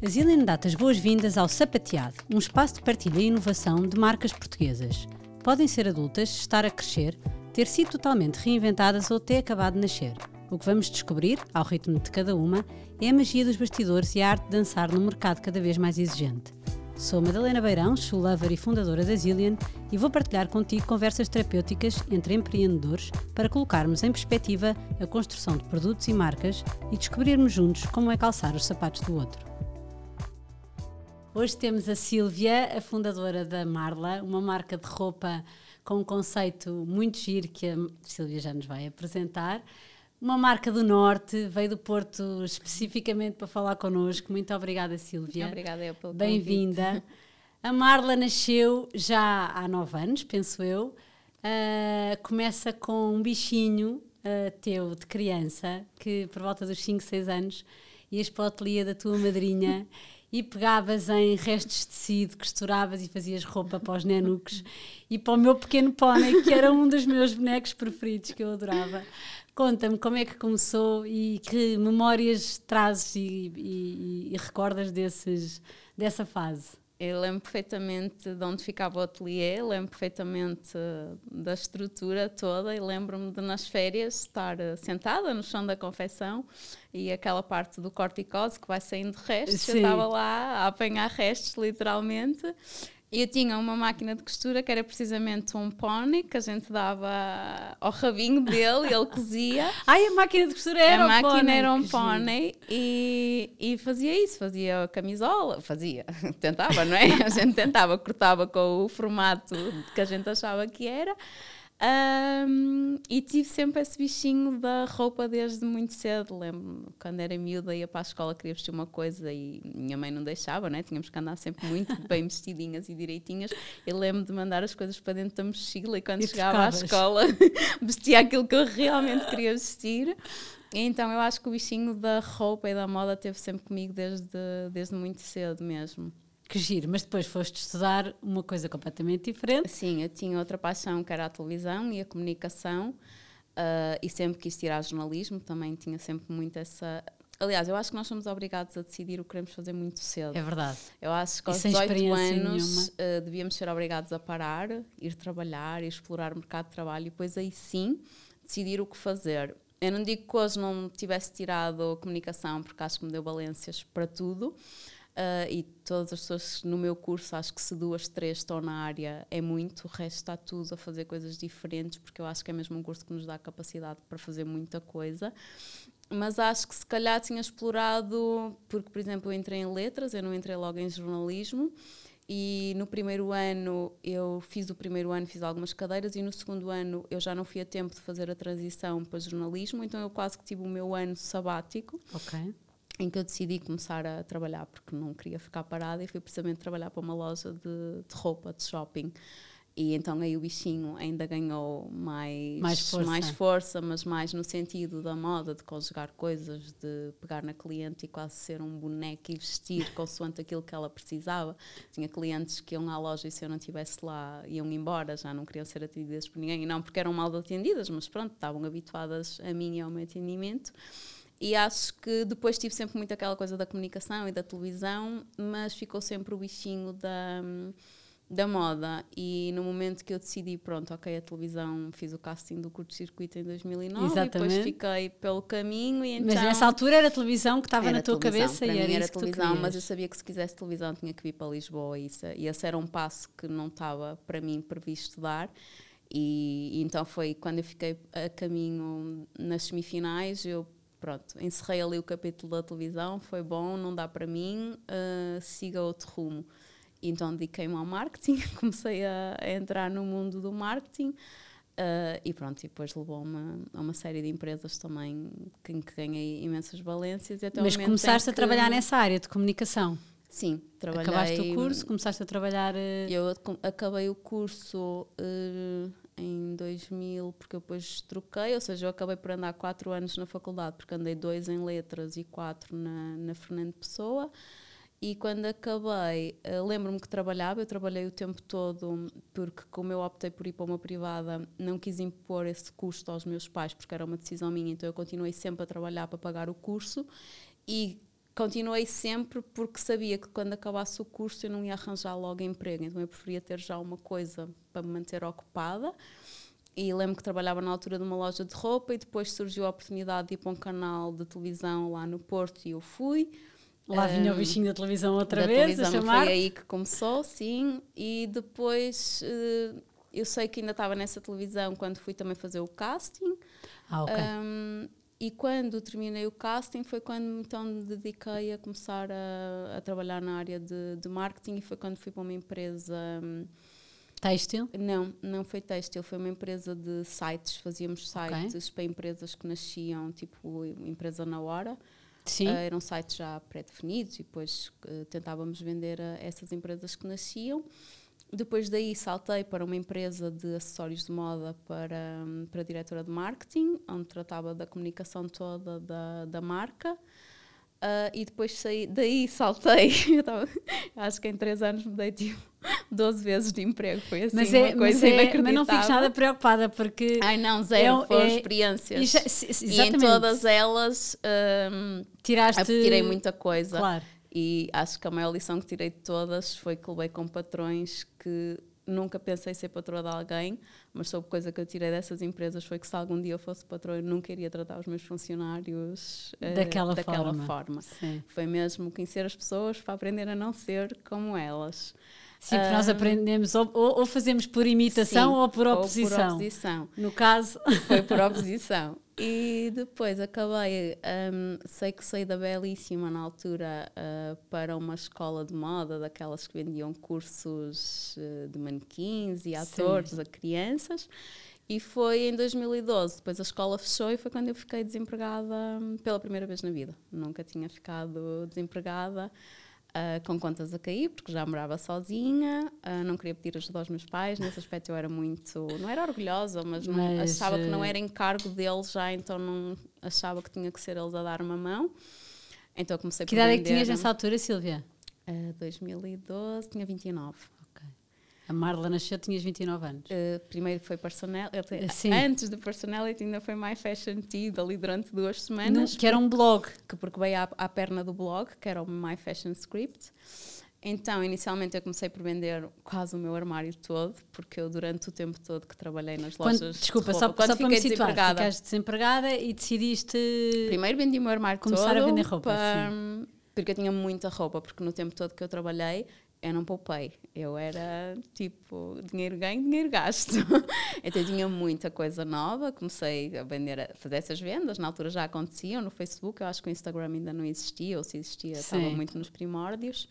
A Zillian dá-te as boas-vindas ao Sapateado, um espaço de partilha e inovação de marcas portuguesas. Podem ser adultas, estar a crescer, ter sido totalmente reinventadas ou ter acabado de nascer. O que vamos descobrir, ao ritmo de cada uma, é a magia dos bastidores e a arte de dançar num mercado cada vez mais exigente. Sou Madalena Beirão, shoe lover e fundadora da Zillion e vou partilhar contigo conversas terapêuticas entre empreendedores para colocarmos em perspectiva a construção de produtos e marcas e descobrirmos juntos como é calçar os sapatos do outro. Hoje temos a Sílvia, a fundadora da Marla, uma marca de roupa com um conceito muito giro que a Sílvia já nos vai apresentar. Uma marca do Norte, veio do Porto especificamente para falar connosco. Muito obrigada, Sílvia. Obrigada eu pelo Bem-vinda. A Marla nasceu já há nove anos, penso eu. Uh, começa com um bichinho uh, teu de criança, que por volta dos 5, 6 anos ias para o ateliê da tua madrinha e pegavas em restos de tecido, costuravas e fazias roupa para os nenucos e para o meu pequeno pônei, que era um dos meus bonecos preferidos que eu adorava. Conta-me como é que começou e que memórias trazes e, e, e recordas desses, dessa fase. Eu lembro perfeitamente de onde ficava o ateliê, lembro perfeitamente da estrutura toda e lembro-me de nas férias estar sentada no chão da confecção e aquela parte do corticose que vai saindo restos, Sim. eu estava lá a apanhar restos literalmente eu tinha uma máquina de costura que era precisamente um pônei que a gente dava ao rabinho dele e ele cozia. Ai, a máquina de costura era a um máquina pônei. era um pônei e, e fazia isso, fazia camisola, fazia, tentava, não é? A gente tentava, cortava com o formato que a gente achava que era. Um, e tive sempre esse bichinho da roupa desde muito cedo. Lembro quando era miúda, ia para a escola, queria vestir uma coisa e minha mãe não deixava, né? tínhamos que andar sempre muito bem vestidinhas e direitinhas. Eu lembro de mandar as coisas para dentro da mochila e quando e chegava à escola vestia aquilo que eu realmente queria vestir. Então eu acho que o bichinho da roupa e da moda teve sempre comigo desde, desde muito cedo mesmo. Que giro, mas depois foste estudar uma coisa completamente diferente. Sim, eu tinha outra paixão que era a televisão e a comunicação uh, e sempre quis tirar jornalismo, também tinha sempre muito essa... Aliás, eu acho que nós somos obrigados a decidir o que queremos fazer muito cedo. É verdade. Eu acho que aos 18 anos uh, devíamos ser obrigados a parar, ir trabalhar, ir explorar o mercado de trabalho e depois aí sim decidir o que fazer. Eu não digo que hoje não tivesse tirado comunicação, porque acho que me deu valências para tudo, Uh, e todas as pessoas no meu curso, acho que se duas, três estão na área, é muito, o resto está tudo a fazer coisas diferentes, porque eu acho que é mesmo um curso que nos dá capacidade para fazer muita coisa. Mas acho que se calhar tinha explorado, porque, por exemplo, eu entrei em letras, eu não entrei logo em jornalismo, e no primeiro ano eu fiz o primeiro ano, fiz algumas cadeiras, e no segundo ano eu já não fui a tempo de fazer a transição para jornalismo, então eu quase que tive o meu ano sabático. Ok em que eu decidi começar a trabalhar porque não queria ficar parada e fui precisamente trabalhar para uma loja de, de roupa, de shopping. E então aí o bichinho ainda ganhou mais, mais, força. mais força, mas mais no sentido da moda, de conjugar coisas, de pegar na cliente e quase ser um boneco e vestir consoante aquilo que ela precisava. Tinha clientes que iam à loja e se eu não estivesse lá iam embora, já não queriam ser atendidas por ninguém. E não porque eram mal atendidas, mas pronto, estavam habituadas a mim e ao meu atendimento. E acho que depois tive sempre muito aquela coisa da comunicação e da televisão, mas ficou sempre o bichinho da, da moda. E no momento que eu decidi, pronto, ok, a televisão, fiz o casting do curto-circuito em 2009 Exatamente. e depois fiquei pelo caminho. E então, mas nessa altura era a televisão que estava na tua cabeça e era, era isso televisão, mas eu sabia que se quisesse televisão tinha que vir para Lisboa e, isso, e esse era um passo que não estava para mim previsto dar. E, e, então foi quando eu fiquei a caminho nas semifinais, eu pronto, encerrei ali o capítulo da televisão, foi bom, não dá para mim, uh, siga outro rumo. Então dediquei-me ao marketing, comecei a, a, entrar no mundo do marketing uh, e pronto, e depois levou-me a uma série de empresas também em que ganhei imensas valências. Mas começaste a trabalhar nessa área de comunicação? Sim, trabalhei. Acabaste o curso, começaste a trabalhar. Uh... Eu acabei o curso em 2000, porque eu depois troquei, ou seja, eu acabei por andar 4 anos na faculdade, porque andei 2 em letras e 4 na, na Fernando Pessoa. E quando acabei, uh, lembro-me que trabalhava, eu trabalhei o tempo todo, porque como eu optei por ir para uma privada, não quis impor esse custo aos meus pais, porque era uma decisão minha, então eu continuei sempre a trabalhar para pagar o curso. E continuei sempre porque sabia que quando acabasse o curso eu não ia arranjar logo emprego, então eu preferia ter já uma coisa para me manter ocupada. E lembro que trabalhava na altura numa loja de roupa e depois surgiu a oportunidade de ir para um canal de televisão lá no Porto e eu fui. Lá vinha um, o bichinho da televisão outra da vez, televisão, a Foi aí que começou, sim. E depois uh, eu sei que ainda estava nessa televisão quando fui também fazer o casting. Ah, ok. Um, e quando terminei o casting foi quando então me dediquei a começar a, a trabalhar na área de, de, marketing e foi quando fui para uma empresa. Um, Têxtil? Não, não foi têxtil, foi uma empresa de sites, fazíamos sites okay. para empresas que nasciam, tipo empresa na hora. Sim. Uh, eram sites já pré-definidos e depois uh, tentávamos vender a essas empresas que nasciam. Depois daí saltei para uma empresa de acessórios de moda para, para a diretora de marketing, onde tratava da comunicação toda da, da marca. Uh, e depois saí, daí saltei. Eu tava, acho que em três anos mudei tipo 12 vezes de emprego. Foi assim mas é, uma coisa mas é, Mas não fiques nada preocupada porque. Ai não, zero, é, foram é, experiências. E, e, em todas elas um, Tiraste... tirei muita coisa. Claro. E acho que a maior lição que tirei de todas foi que levei com patrões que nunca pensei ser patroa de alguém, mas sobre coisa que eu tirei dessas empresas foi que se algum dia eu fosse patroa eu nunca iria tratar os meus funcionários uh, daquela, daquela, forma. forma. Foi mesmo conhecer as pessoas para aprender a não ser como elas. Sim, porque nós aprendemos ou, ou, fazemos por imitação sim, ou por oposição. Ou por oposição. No caso. Foi por oposição. E depois acabei, um, sei que saí da Belíssima na altura uh, para uma escola de moda, daquelas que vendiam cursos uh, de manequins e atores Sim. a crianças. E foi em 2012, depois a escola fechou e foi quando eu fiquei desempregada hum, pela primeira vez na vida. Nunca tinha ficado desempregada uh, com contas a cair, porque já morava sozinha, uh, não queria pedir ajuda aos meus pais, nesse aspecto eu era muito, não era orgulhosa, mas, não, mas achava que não eh, era encargo deles já, então não achava que tinha que ser eles a dar uma mão. Então comecei que idade é que tinhas nessa altura, Silvia? Uh, 2012, tinha 29. A Marla nasceu, tinhas 29 anos. Uh, primeiro foi personality. Antes do personality ainda foi My Fashion Tea, ali durante duas semanas. No, que era um blog. Que porque veio à, à perna do blog, que era o My Fashion Script. Então, inicialmente eu comecei por vender quase o meu armário todo, porque eu durante o tempo todo que trabalhei nas quando, lojas Desculpa, de roupa, só, quando só fiquei para me situar, desempregada, ficaste desempregada e decidiste... Primeiro vendi o meu armário começar todo. a vender roupa, para, Porque eu tinha muita roupa, porque no tempo todo que eu trabalhei eu não poupei. Eu era tipo dinheiro ganho, dinheiro gasto. então tinha muita coisa nova. Comecei a vender, a fazer essas vendas. Na altura já aconteciam no Facebook. Eu acho que o Instagram ainda não existia, ou se existia, Sim. estava muito nos primórdios.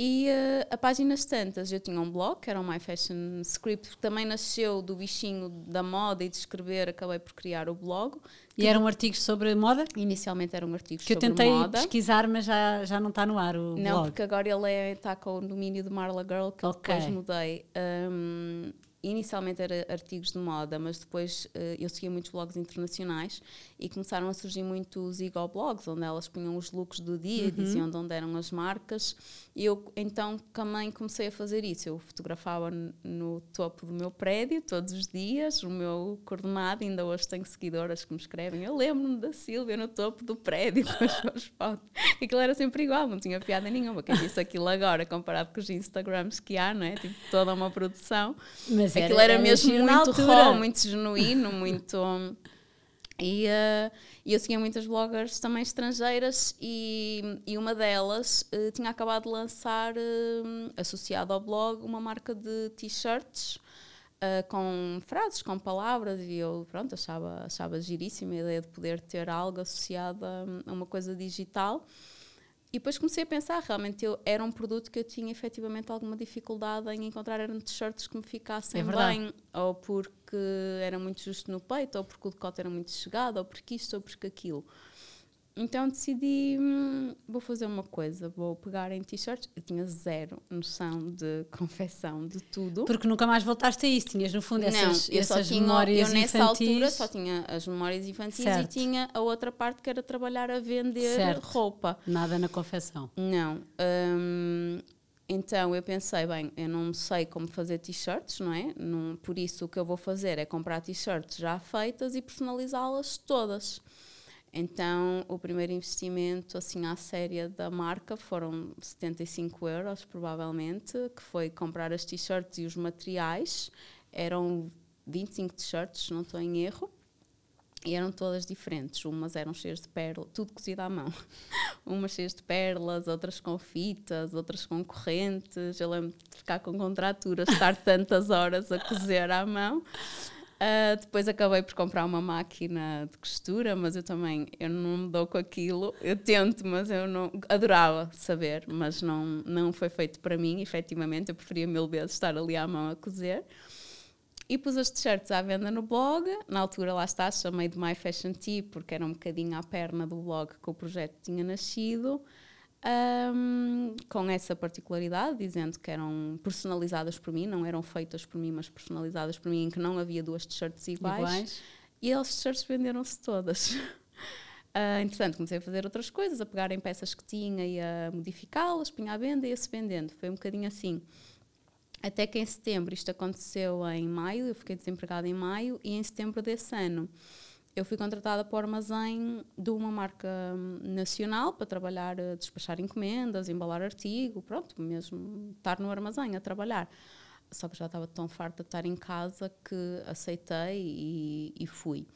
E uh, a páginas tantas, eu tinha um blog, que era o My Fashion Script, que também nasceu do bichinho da moda e de escrever, acabei por criar o blog. E eram artigos sobre moda? Inicialmente eram artigos que sobre moda. Que eu tentei pesquisar, mas já, já não está no ar o Não, blog. porque agora ele é, está com o domínio de Marla Girl, que okay. depois mudei. Um, inicialmente era artigos de moda, mas depois uh, eu seguia muitos blogs internacionais e começaram a surgir muitos ego blogs, onde elas punham os looks do dia uhum. diziam de onde eram as marcas. E eu então também comecei a fazer isso. Eu fotografava no topo do meu prédio todos os dias, o meu coordenado, ainda hoje tenho seguidoras que me escrevem. Eu lembro-me da Silvia no topo do prédio com as suas fotos. Aquilo era sempre igual, não tinha piada nenhuma. Quem disse aquilo agora, comparado com os Instagrams que há, não é? Tipo, toda uma produção. Mas era, Aquilo era, era mesmo muito raw, muito genuíno, muito. E, uh, eu seguia muitas bloggers também estrangeiras e, e uma delas uh, tinha acabado de lançar, uh, associado ao blog, uma marca de t-shirts com frases, com palavras e eu pronto, achava, achava giríssima a ideia de poder ter algo associado a, a uma coisa digital. E depois comecei a pensar, realmente eu, era um produto que eu tinha efetivamente alguma dificuldade em encontrar, eram t-shirts que me ficassem é bem, ou porque era muito justo no peito, ou porque o decote era muito chegado, ou porque isto, ou porque aquilo. Então decidi, hum, vou fazer uma coisa, vou pegar em t-shirts. Eu tinha zero noção de confecção, de tudo. Porque nunca mais voltaste a isso, tinhas no fundo essas, Não, eu essas tinha, memórias eu nessa infantis. altura só tinha as memórias infantis certo. e tinha a outra parte que era trabalhar a vender certo. roupa. Nada na confecção. Não. Hum, então eu pensei, bem, eu não sei como fazer t-shirts, não é? Não, por isso o que eu vou fazer é comprar t-shirts já feitas e personalizá-las todas. Então, o primeiro investimento, assim, à séria da marca foram 75 euros, provavelmente, que foi comprar as t-shirts e os materiais. Eram 25 t-shirts, não estou em erro. E eram todas diferentes. Umas eram cheias de pérolas, tudo cozido à mão. Umas cheias de pérolas, outras com fitas, outras com correntes. Eu lembro de ficar com contraturas, estar tantas horas a cozer à mão. Uh, depois acabei por comprar uma máquina de costura, mas eu também eu não me dou com aquilo. Eu tento, mas eu não adorava saber, mas não não foi feito para mim, efetivamente. Eu preferia mil vezes estar ali à mão a cozer. E pus as t-shirts à venda no blog. Na altura, lá está, chamei de My Fashion Tea, porque era um bocadinho à perna do blog que o projeto tinha nascido. Um, com essa particularidade, dizendo que eram personalizadas por mim, não eram feitas por mim, mas personalizadas por mim, em que não havia duas t-shirts iguais. iguais. E as t-shirts venderam-se todas. Uh, entretanto, comecei a fazer outras coisas, a pegar em peças que tinha e a modificá-las, punha à venda e ia-se vendendo. Foi um bocadinho assim. Até que em setembro, isto aconteceu em maio, eu fiquei desempregada em maio, e em setembro desse ano eu fui contratada para o armazém de uma marca nacional para trabalhar, despachar encomendas, embalar artigo, pronto, mesmo estar no armazém a trabalhar. Só que já estava tão farta de estar em casa que aceitei e, e fui.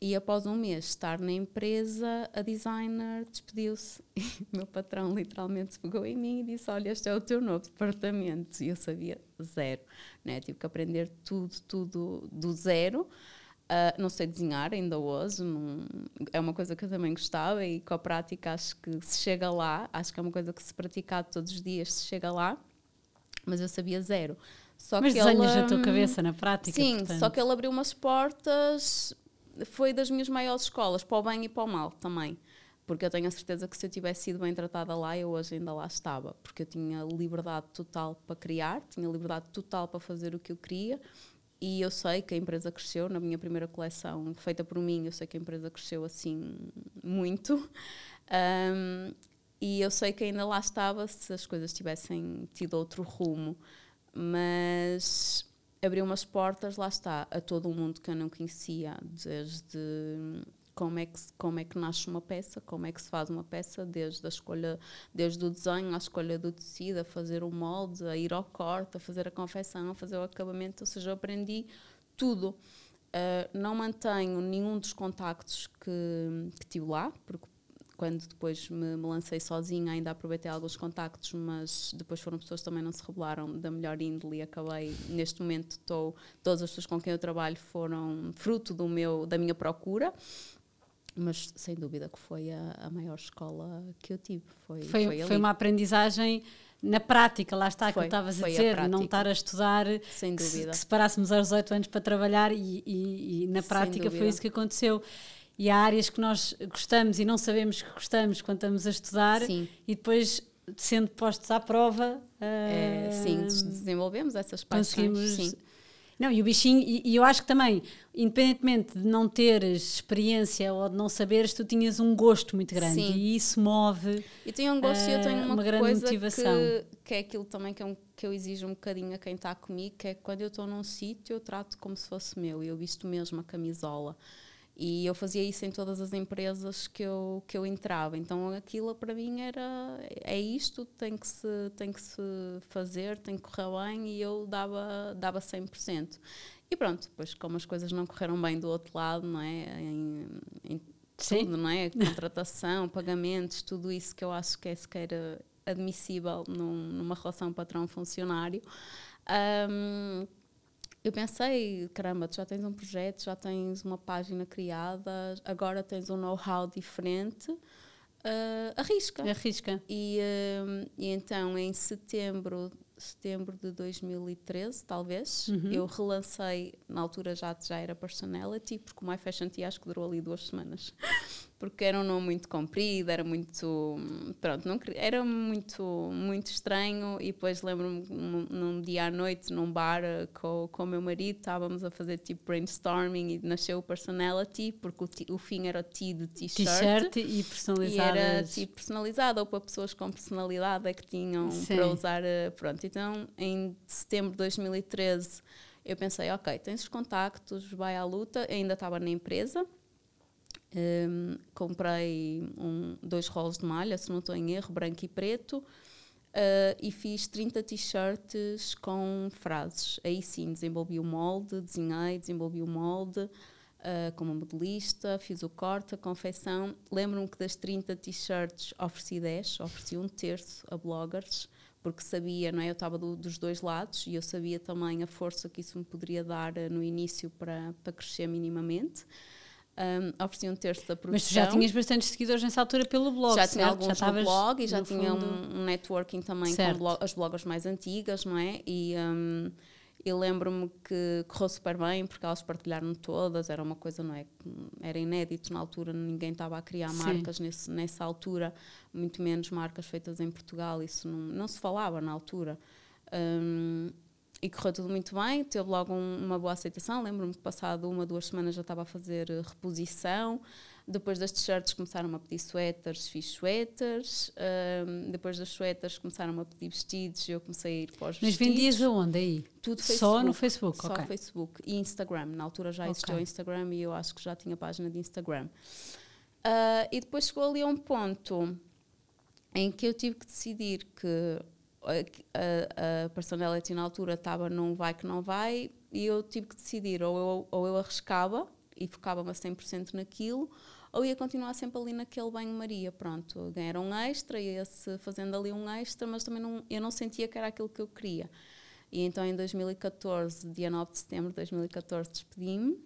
E após um mês estar na empresa, a designer despediu-se. Meu patrão literalmente pegou em mim e disse: Olha, este é o teu novo departamento. E eu sabia zero. Né? Tive que aprender tudo, tudo do zero. Uh, não sei desenhar ainda hoje, não, é uma coisa que eu também gostava e com a prática acho que se chega lá, acho que é uma coisa que se praticar todos os dias se chega lá, mas eu sabia zero. Só mas que desenhas ele, a tua cabeça na prática. Sim, portanto. só que ele abriu umas portas foi das minhas maiores escolas, para o bem e para o mal também. Porque eu tenho a certeza que se eu tivesse sido bem tratada lá, eu hoje ainda lá estava. Porque eu tinha liberdade total para criar, tinha liberdade total para fazer o que eu queria. E eu sei que a empresa cresceu na minha primeira coleção, feita por mim, eu sei que a empresa cresceu assim muito. Um, e eu sei que ainda lá estava se as coisas tivessem tido outro rumo. Mas abriu umas portas, lá está, a todo um mundo que eu não conhecia, desde como é que como é que nasce uma peça, como é que se faz uma peça, desde a escolha, desde o desenho, à escolha do tecido, a fazer o molde, a ir ao corte, a fazer a confecção, a fazer o acabamento, ou seja, eu aprendi tudo. Uh, não mantenho nenhum dos contactos que, que tive lá, porque quando depois me, me, lancei sozinha, ainda aproveitei alguns contactos, mas depois foram pessoas que também não se revelaram da melhor índole e acabei, neste momento, todas as pessoas com quem eu trabalho foram fruto do meu, da minha procura. Mas sem dúvida que foi a, a maior escola que eu tive. Foi, foi, foi, foi uma aprendizagem na prática, lá está, que estavas a dizer, a não estar a estudar, Sem dúvida. Que, que separássemos aos 18 anos para trabalhar e, e, e na prática foi isso que aconteceu e há áreas que nós gostamos e não sabemos que gostamos quando estamos a estudar sim. e depois sendo postos à prova uh, é, sim desenvolvemos essas paixões conseguimos sim. Não e o bichinho e, e, eu acho que também independentemente de não teres experiência ou de não saberes tu tinhas um gosto muito grande sim. e isso move eu tenho um gosto uh, e eu tenho uma, uma grande motivação que, que é aquilo também que, é um, que eu exijo um bocadinho a quem está comigo que é quando eu estou num sítio eu trato como se fosse meu e eu visto mesmo a camisola e eu fazia isso em todas as empresas que eu, que eu entrava. Então aquilo para mim era é isto, tem que se, tem que se fazer, tem que correr bem e eu dava, dava 100%. E pronto, depois como as coisas não correram bem do outro lado, não é? Em, em tudo, não é? Contratação, pagamentos, tudo isso que eu acho que é sequer admissível num, numa relação patrão-funcionário. Um, eu pensei, caramba, tu já tens um projeto, já tens uma página criada, agora tens um know-how diferente, uh, arrisca. Arrisca. E, uh, e então, em setembro, setembro de 2013, talvez, uhum. eu relancei, na altura já, já era personality, porque o My Fashion Tea acho que durou ali duas semanas porque era um nome muito comprido, era muito. Pronto, não, era muito, muito estranho. E depois lembro-me num dia à noite, num bar eh, com, com o meu marido, estávamos a fazer tipo brainstorming e nasceu o personality, porque o, o fim era o T de t-shirt. T-shirt e personalizado. E era tipo personalizado, ou para pessoas com personalidade é que tinham Sim. para usar. Eh, pronto, então em setembro de 2013 eu pensei, ok, tens os contactos, vai à luta, ainda estava na empresa Um, comprei um, dois rolos de malha, se não estou em erro, branco e preto. Uh, e fiz 30 t-shirts com frases. Aí sim, desenvolvi o molde, desenhei, desenvolvi o molde uh, como modelista, fiz o corte, a confecção. Lembro-me que das 30 t-shirts ofereci 10, ofereci um terço a bloggers, porque sabia, não é? Eu estava do, dos dois lados e eu sabia também a força que isso me poderia dar uh, no início para, para crescer minimamente. Um, ofereci um terço da produção. Mas tu já tinhas bastantes seguidores nessa altura pelo blog, Já certo? tinha alguns já no blog e já tinha um, um, networking também certo. com blog, as bloggers mais antigas, não é? E um, eu lembro-me que correu super bem porque elas partilharam todas, era uma coisa, não é? Era inédito na altura, ninguém estava a criar Sim. marcas nesse, nessa altura, muito menos marcas feitas em Portugal, isso não, não se falava na altura. Um, e correu tudo muito bem, teve logo um, uma boa aceitação. Lembro-me que passado uma, duas semanas já estava a fazer uh, reposição. Depois das t-shirts começaram a pedir suéteres, fiz suéteres. Um, depois das suéteres começaram a pedir vestidos e eu comecei a ir para os Mas vestidos. vendias aonde aí? Tudo Facebook. Só no Facebook? Só okay. Facebook e Instagram. Na altura já existia okay. o Instagram e eu acho que já tinha página de Instagram. Uh, e depois chegou ali a um ponto em que eu tive que decidir que a, a, personality na altura estava num vai que não vai e eu tive que decidir ou eu, ou eu arriscava e focava-me a 100% naquilo ou ia continuar sempre ali naquele banho-maria, pronto, era um extra, ia-se fazendo ali um extra, mas também não, eu não sentia que era aquilo que eu queria. E então em 2014, dia 9 de setembro de 2014, despedi-me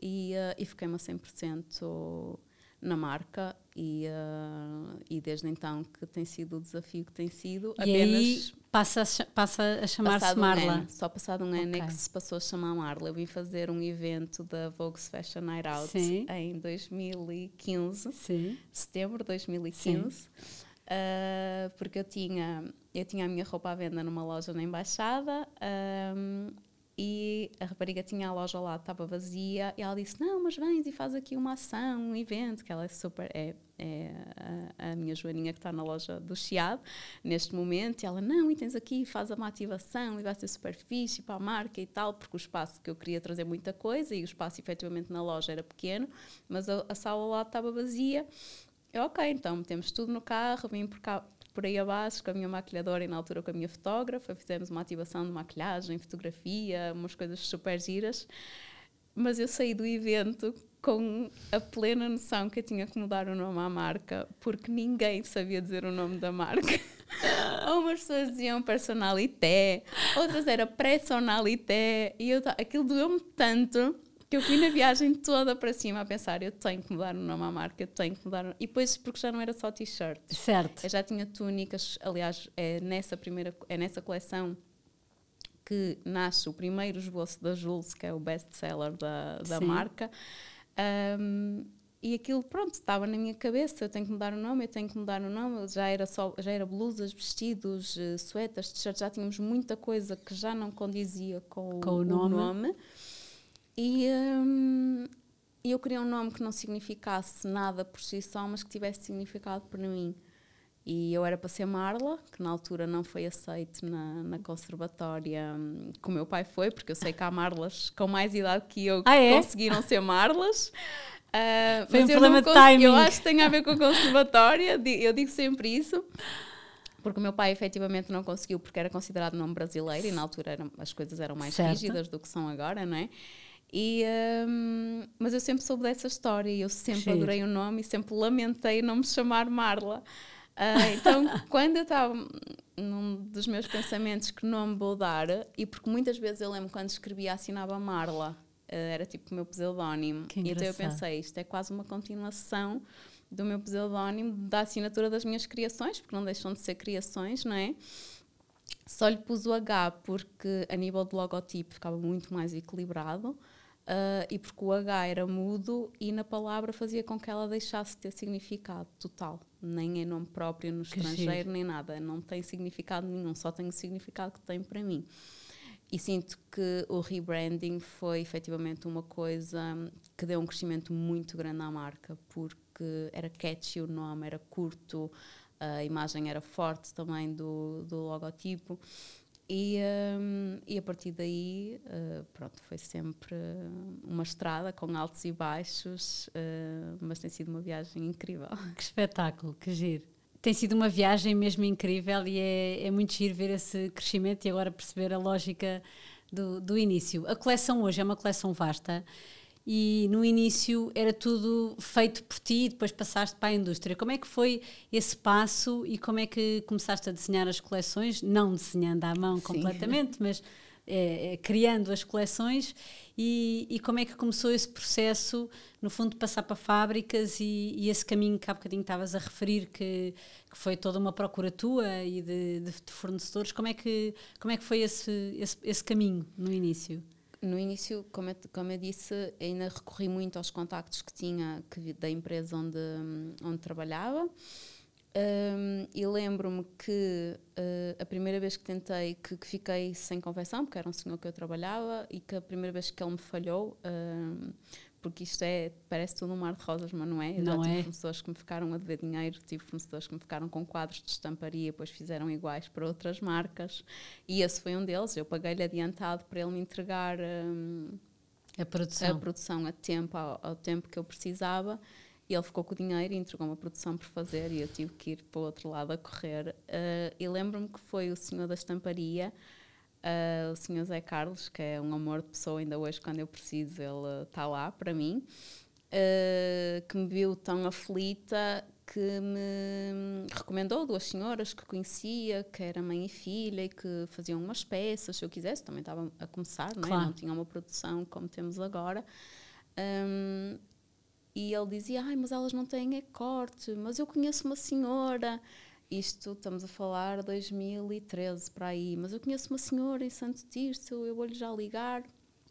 e, uh, e fiquei-me a 100% na marca e, uh, e desde então que tem sido o desafio que tem sido. E apenas aí passa a, passa a chamar-se Marla. Um ano, só passado um okay. ano é que se passou a chamar Marla. Eu vim fazer um evento da Vogue Fashion Night Out Sim. em 2015, Sim. setembro de 2015. Uh, porque eu tinha, eu tinha a minha roupa à venda numa loja na Embaixada um, e a rapariga tinha a loja lá, estava vazia, e ela disse: Não, mas vens e faz aqui uma ação, um evento, que ela é super. É, é a, a, minha Joaninha que está na loja do Chiado neste momento, e ela: Não, e tens aqui, faz uma ativação e vai ser super fixe para a marca e tal, porque o espaço que eu queria trazer muita coisa, e o espaço efetivamente na loja era pequeno, mas a, a sala lá estava vazia. Eu, ok, então metemos tudo no carro, vim por cá, por aí abaixo com a minha maquilhadora e na altura com a minha fotógrafa, fizemos uma ativação de maquilhagem, fotografia, umas coisas super giras. Mas eu saí do evento com a plena noção que eu tinha que mudar o nome à marca, porque ninguém sabia dizer o nome da marca. Umas pessoas diziam personalité, outras era personalité, e eu, aquilo doeu-me tanto que eu fui na viagem toda para cima a pensar, eu tenho que mudar o nome à marca, eu tenho que mudar. E depois, porque já não era só t-shirts. Certo. Eu já tinha túnicas, aliás, é nessa primeira, é nessa coleção que nasce o primeiro esboço da Jules, que é o best-seller da, da marca. Um, e aquilo, pronto, estava na minha cabeça, eu tenho que mudar o nome, eu tenho que mudar o nome, já era, só, já era blusas, vestidos, uh, suetas, t-shirts, já tínhamos muita coisa que já não condizia com, com o nome. O nome. E hum, eu queria um nome que não significasse nada por si só, mas que tivesse significado para mim. E eu era para ser Marla, que na altura não foi aceito na, na conservatória hum, como meu pai foi, porque eu sei que há Marlas com mais idade que eu que ah, é? conseguiram ser Marlas. Uh, foi um problema de timing. Eu acho que tem a ver com a conservatória, eu digo sempre isso. Porque o meu pai efetivamente não conseguiu, porque era considerado nome brasileiro e na altura eram, as coisas eram mais certo. rígidas do que são agora, não é? E, um, mas eu sempre soube dessa história e eu sempre Sim. adorei o nome e sempre lamentei não me chamar Marla. Uh, então, quando eu estava num dos meus pensamentos que nome vou dar, e porque muitas vezes eu lembro quando escrevia assinava Marla, uh, era tipo o meu pseudónimo. E então eu pensei, isto é quase uma continuação do meu pseudónimo, da assinatura das minhas criações, porque não deixam de ser criações, não é? Só lhe pus o H porque a nível de logotipo ficava muito mais equilibrado. Uh, e porque o H era mudo e na palavra fazia com que ela deixasse de ter significado total. Nem em nome próprio no estrangeiro, nem nada. Não tem significado nenhum, só tem o significado que tem para mim. E sinto que o rebranding foi efetivamente uma coisa que deu um crescimento muito grande à marca, porque era catchy o nome, era curto, a imagem era forte também do, do logotipo. E, um, e a partir daí, uh, pronto, foi sempre uma estrada com altos e baixos, uh, mas tem sido uma viagem incrível. Que espetáculo, que giro. Tem sido uma viagem mesmo incrível e é, é muito giro ver esse crescimento e agora perceber a lógica do, do início. A coleção hoje é uma coleção vasta e no início era tudo feito por ti e depois passaste para a indústria. Como é que foi esse passo e como é que começaste a desenhar as coleções? Não desenhando à mão Sim. completamente, mas é, é, criando as coleções e, e, como é que começou esse processo, no fundo, de passar para fábricas e, e esse caminho que há bocadinho estavas a referir, que, que, foi toda uma procura tua e de, de, de, fornecedores, como é que, como é que foi esse, esse, esse caminho no início? No início, como eu, como eu disse, ainda recorri muito aos contactos que tinha que, da empresa onde, onde trabalhava. Um, e lembro-me que uh, a primeira vez que tentei, que, que, fiquei sem confecção, porque era um senhor que eu trabalhava, e que a primeira vez que ele me falhou, um, porque isto é, parece tudo um mar de rosas, mas não é. Eu não já tive é. fornecedores que me ficaram a dever dinheiro, tive fornecedores que me ficaram com quadros de estamparia, depois fizeram iguais para outras marcas, e esse foi um deles. Eu paguei-lhe adiantado para ele me entregar um, a, produção. a produção a tempo, ao, ao, tempo que eu precisava, e ele ficou com o dinheiro e entregou uma produção por fazer, e eu tive que ir para o outro lado a correr. Uh, e lembro-me que foi o senhor da estamparia Uh, o senhor Zé Carlos, que é um amor de pessoa, ainda hoje, quando eu preciso, ele está lá para mim, uh, que me viu tão aflita que me recomendou duas senhoras que conhecia, que era mãe e filha e que faziam umas peças, se eu quisesse, também estava a começar, não, é? claro. não tinha uma produção como temos agora. Um, e ele dizia, ai, mas elas não têm é corte, mas eu conheço uma senhora isto estamos a falar 2013 para aí, mas eu conheço uma senhora em Santo Tirso, eu vou-lhe já ligar.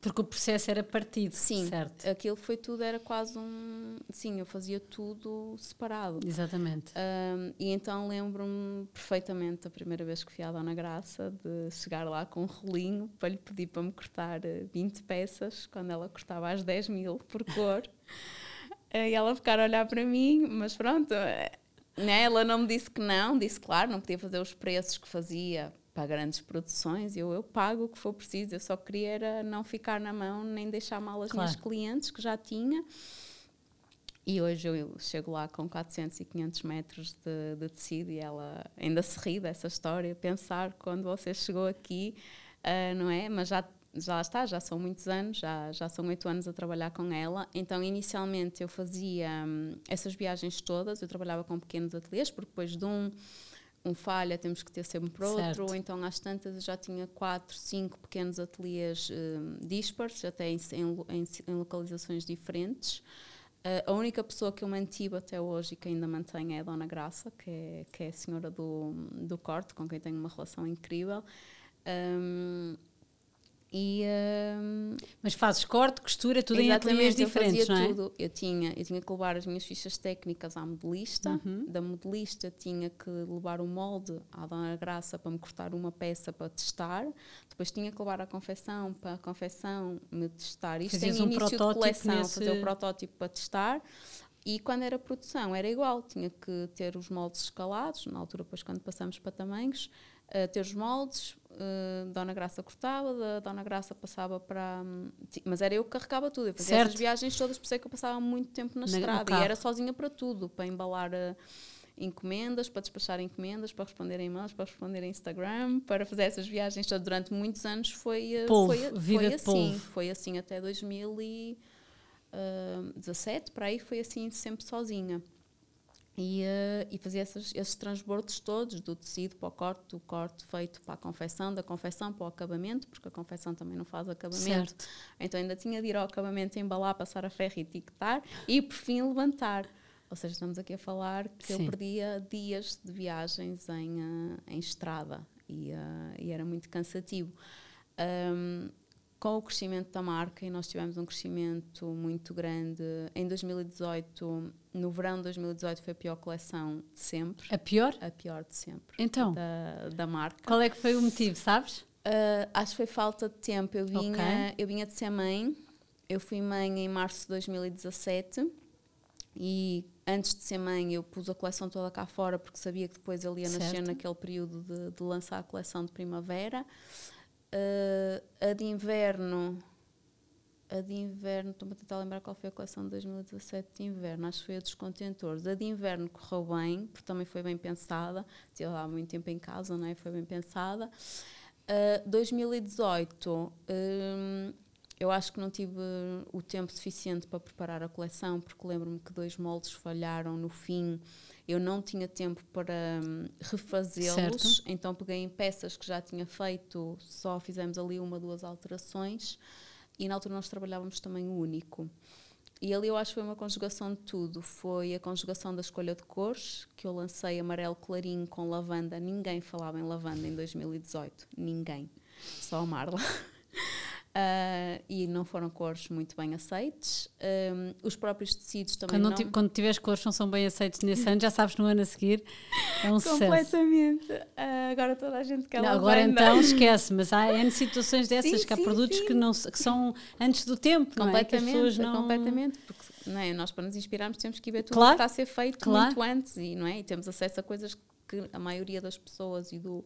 Porque o processo era partido, sim, certo? aquilo foi tudo, era quase um. Sim, eu fazia tudo separado. Exatamente. Um, e então lembro-me perfeitamente da primeira vez que fui à Dona Graça, de chegar lá com um rolinho para lhe pedir para me cortar 20 eh, peças, quando ela cortava às 10 mil por cor. e ela ficar a olhar para mim, mas pronto, eh, né? Ela não me disse que não, disse claro, não podia fazer os preços que fazia para grandes produções, eu, eu pago o que for preciso, eu só queria era não ficar na mão, nem deixar mal as claro. minhas clientes que já tinha. E hoje eu chego lá com 400 e 500 metros de, de tecido e ela ainda se ri dessa história, pensar quando você chegou aqui, uh, não é? Mas já já está, já são muitos anos, já, já são oito anos a trabalhar com ela. Então, inicialmente, eu fazia hum, essas viagens todas, eu trabalhava com pequenos ateliês, porque depois de um, um falha temos que ter sempre para outro. Ou então, às tantas, eu já tinha quatro, cinco pequenos ateliês hum, dispersos, até em, em, em localizações diferentes. Uh, a única pessoa que eu mantive até hoje e que ainda mantenho é a Dona Graça, que é, que é a senhora do, do corte, com quem tenho uma relação incrível. Um, e, um, Mas fazes corte, costura, tudo em ateliês diferentes, não é? tudo. Eu tinha, eu tinha que levar as minhas fichas técnicas à modelista. Uhum. Da modelista tinha que levar o molde à Dona Graça para me cortar uma peça para testar. Depois tinha que levar a confecção para a confecção me testar. Isto Fazias em um início de coleção, nesse... fazer o protótipo para testar. E quando era produção era igual, tinha que ter os moldes escalados, na altura depois quando passamos para tamanhos, uh, ter os moldes, uh, Dona Graça cortava, da Dona Graça passava para. Um, mas era eu que carregava tudo. Eu fazia certo. essas viagens todas, por isso é que eu passava muito tempo na, na estrada. E era sozinha para tudo, para embalar. Uh, encomendas, para despachar encomendas, para responder e-mails, para responder em Instagram, para fazer essas viagens todas durante muitos anos foi, polvo, foi, foi assim, foi assim até 2017, para aí foi assim sempre sozinha. E, uh, e fazia esses, esses transbordos todos, do tecido para o corte, do corte feito para a confecção, da confecção para o acabamento, porque a confecção também não faz acabamento. Certo. Então ainda tinha de ir ao acabamento, embalar, passar a ferro e etiquetar e por fim levantar. Ou seja, estamos aqui a falar que Sim. eu perdia dias de viagens em, uh, em estrada e, uh, e, era muito cansativo. Um, com o crescimento da marca, e nós tivemos um crescimento muito grande. Em 2018, no verão de 2018, foi a pior coleção de sempre. A pior? A pior de sempre. Então? Da, da marca. Qual é que foi o motivo, sabes? Uh, acho que foi falta de tempo. Eu vinha, okay. eu vinha de ser mãe. Eu fui mãe em março de 2017 e antes de ser mãe, eu pus a coleção toda cá fora porque sabia que depois ele ia certo. nascer naquele período de, de, lançar a coleção de primavera. Uh, a de inverno, a de inverno, estou-me a tentar lembrar qual foi a coleção de 2017 de inverno, acho que foi a dos contentores. A de inverno correu bem, porque também foi bem pensada, tinha lá muito tempo em casa, não é? Foi bem pensada. Uh, 2018, um, eu acho que não tive o tempo suficiente para preparar a coleção, porque lembro-me que dois moldes falharam no fim. Eu não tinha tempo para um, refazê-los, então peguei em peças que já tinha feito, só fizemos ali uma, duas alterações e na altura nós trabalhávamos também o único. E ali eu acho que foi uma conjugação de tudo. Foi a conjugação da escolha de cores, que eu lancei amarelo clarinho com lavanda. Ninguém falava em lavanda em 2018. Ninguém. Só a Marla. Uh, e não foram cores muito bem aceites. Um, os próprios tecidos também quando não. Quando tiveres cores não são bem aceitos nesse ano, já sabes no ano a seguir é um Completamente. sucesso. Uh, agora toda a gente quer não, Agora então esquece, mas há N situações dessas sim, que há sim, produtos sim. Que, não, que são antes do tempo, completamente, não é? Que não... Completamente, porque não é? nós para nos inspirarmos temos que ver tudo claro, que está a ser feito claro. muito antes e, não é? e temos acesso a coisas que a maioria das pessoas e do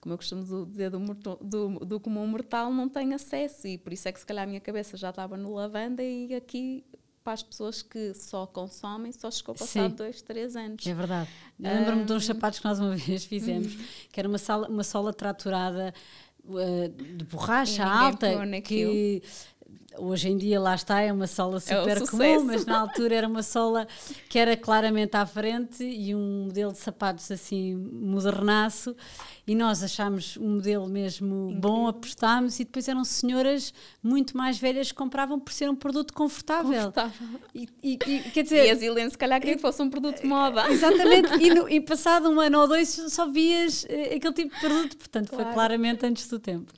como eu costumo dizer, do, do, do comum mortal não tem acesso e por isso é que se calhar a minha cabeça já estava no lavanda e aqui para as pessoas que só consomem só chegou a passar Sim. dois, três anos. É verdade. Eu lembro-me um... de uns sapatos que nós uma vez fizemos, que era uma, sala, uma sola traturada uh, de borracha alta que hoje em dia lá está, é uma sola é super é comum, mas na altura era uma sola que era claramente à frente e um modelo de sapatos assim modernaço e nós achámos um modelo mesmo Incrível. bom, apostámos e depois eram senhoras muito mais velhas que compravam por ser um produto confortável. Confortável. E, e, e quer dizer, e as Helene se calhar queria que fosse um produto de moda. Exatamente, e, no, e passado um ano ou dois só vias eh, aquele tipo de produto, portanto claro. foi claramente antes do tempo.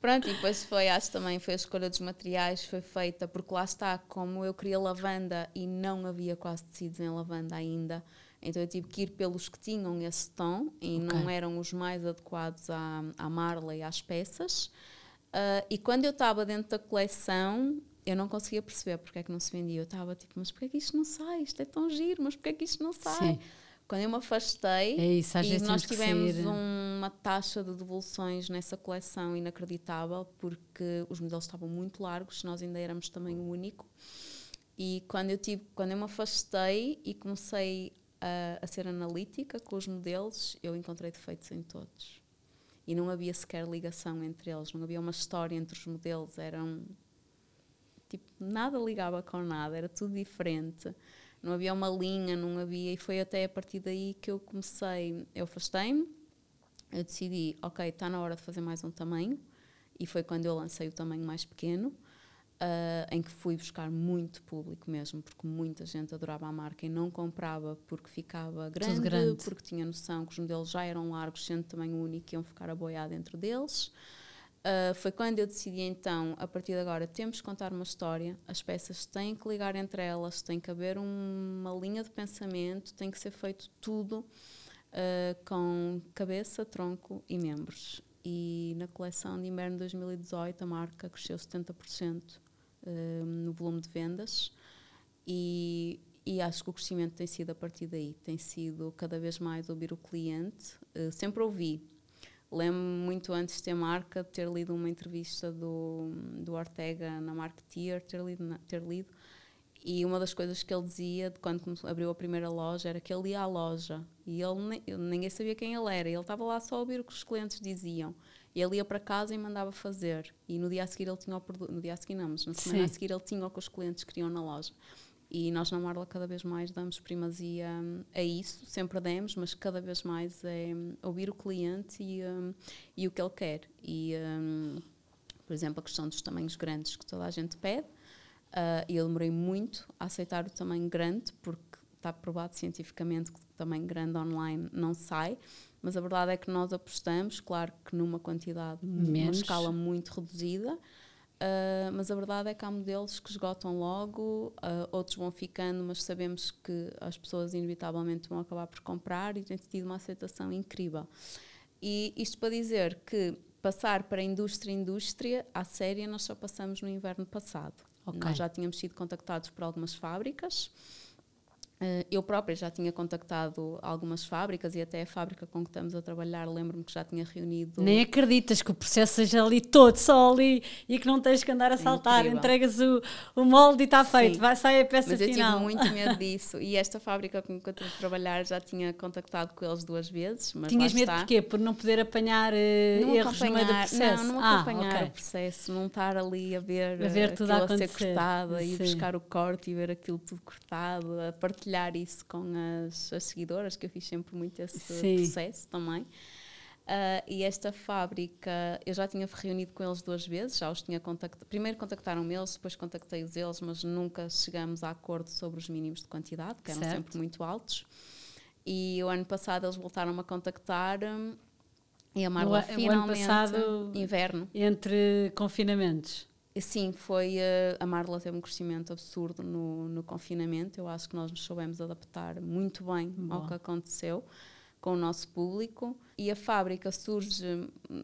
Pronto, e depois foi, acho também, foi a escolha dos materiais, foi feita, porque lá está, como eu queria lavanda e não havia quase tecidos em lavanda ainda, então eu tive que ir pelos que tinham esse tom e okay. não eram os mais adequados à, à marla e às peças. Uh, e quando eu estava dentro da coleção, eu não conseguia perceber porque é que não se vendia. Eu estava tipo, mas porquê é que isto não sai? Isto é tão giro, mas porquê é que isto não sai? Sim. Quando eu me afastei é isso, e nós tivemos uma taxa de devoluções nessa coleção inacreditável porque os modelos estavam muito largos, nós ainda éramos também o único. E quando eu tive, quando eu me afastei e comecei a, a ser analítica com os modelos, eu encontrei defeitos em todos. E não havia sequer ligação entre eles, não havia uma história entre os modelos, eram. Tipo, nada ligava com nada, era tudo diferente. Não havia uma linha, não havia. E foi até a partir daí que eu comecei. Eu afastei-me, eu decidi, ok, está na hora de fazer mais um tamanho. E foi quando eu lancei o tamanho mais pequeno. Uh, em que fui buscar muito público mesmo, porque muita gente adorava a marca e não comprava porque ficava grande, grande. porque tinha noção que os modelos já eram largos, sendo também único, iam ficar a boiar dentro deles. Uh, foi quando eu decidi então, a partir de agora, temos que contar uma história, as peças têm que ligar entre elas, tem que haver um, uma linha de pensamento, tem que ser feito tudo uh, com cabeça, tronco e membros. E na coleção de inverno 2018 a marca cresceu 70% no volume de vendas e, e, acho que o crescimento tem sido a partir daí, tem sido cada vez mais ouvir o cliente. Uh, sempre ouvi. Lembro muito antes de ter marca, de ter lido uma entrevista do, do Ortega na Marketeer, ter lido, ter lido e uma das coisas que ele dizia de quando abriu a primeira loja era que ele ia à loja e ele, ninguém sabia quem ele era. Ele estava lá só a ouvir o que os clientes diziam. Ele ia para casa e mandava fazer. E no dia a seguir ele tinha o produto. No dia a seguir não, mas na semana Sim. a seguir ele tinha o que os clientes queriam na loja. E nós na Marla cada vez mais damos primazia a isso, sempre demos, mas cada vez mais é ouvir o cliente e, um, e o que ele quer. E, um, por exemplo, a questão dos tamanhos grandes que toda a gente pede. Uh, eu demorei muito a aceitar o tamanho grande, porque está provado cientificamente que o tamanho grande online não sai mas a verdade é que nós apostamos, claro que numa quantidade, Menos. numa escala muito reduzida, uh, mas a verdade é que há modelos que esgotam logo, uh, outros vão ficando, mas sabemos que as pessoas inevitavelmente vão acabar por comprar e tem tido uma aceitação incrível. E isto para dizer que passar para indústria indústria, à séria, nós só passamos no inverno passado. Okay. Nós já tínhamos sido contactados por algumas fábricas eu própria já tinha contactado algumas fábricas e até a fábrica com que estamos a trabalhar, lembro-me que já tinha reunido. Nem acreditas que o processo seja ali todo, só ali e que não tens que andar a é saltar, incrível. entregas o, o molde e está feito, vai sair a peça Mas final. Mas eu tive muito medo disso e esta fábrica com que eu estou a trabalhar já tinha contactado com eles duas vezes. Mas Tinhas medo está. porquê? Por não poder apanhar uh, erros no meio do processo? Não, não ah, acompanhar okay. o processo, não estar ali a ver, a ver tudo a, a ser cortado, e buscar o corte e ver aquilo tudo cortado, a partilhar isso com as, as seguidoras, que eu fiz sempre muito esse Sim. processo também. Uh, e esta fábrica, eu já tinha reunido com eles duas vezes, já os tinha contactado. Primeiro contactaram-me eles, depois contactei-os eles, mas nunca chegamos a acordo sobre os mínimos de quantidade, que eram certo. sempre muito altos. E o ano passado eles voltaram-me a contactar hum, e a Marla o, finalmente. O ano passado, inverno. Entre confinamentos. Sim, foi uh, a Marla teve um crescimento absurdo no, no confinamento. Eu acho que nós nos soubemos adaptar muito bem Boa. ao que aconteceu com o nosso público. E a fábrica surge hum,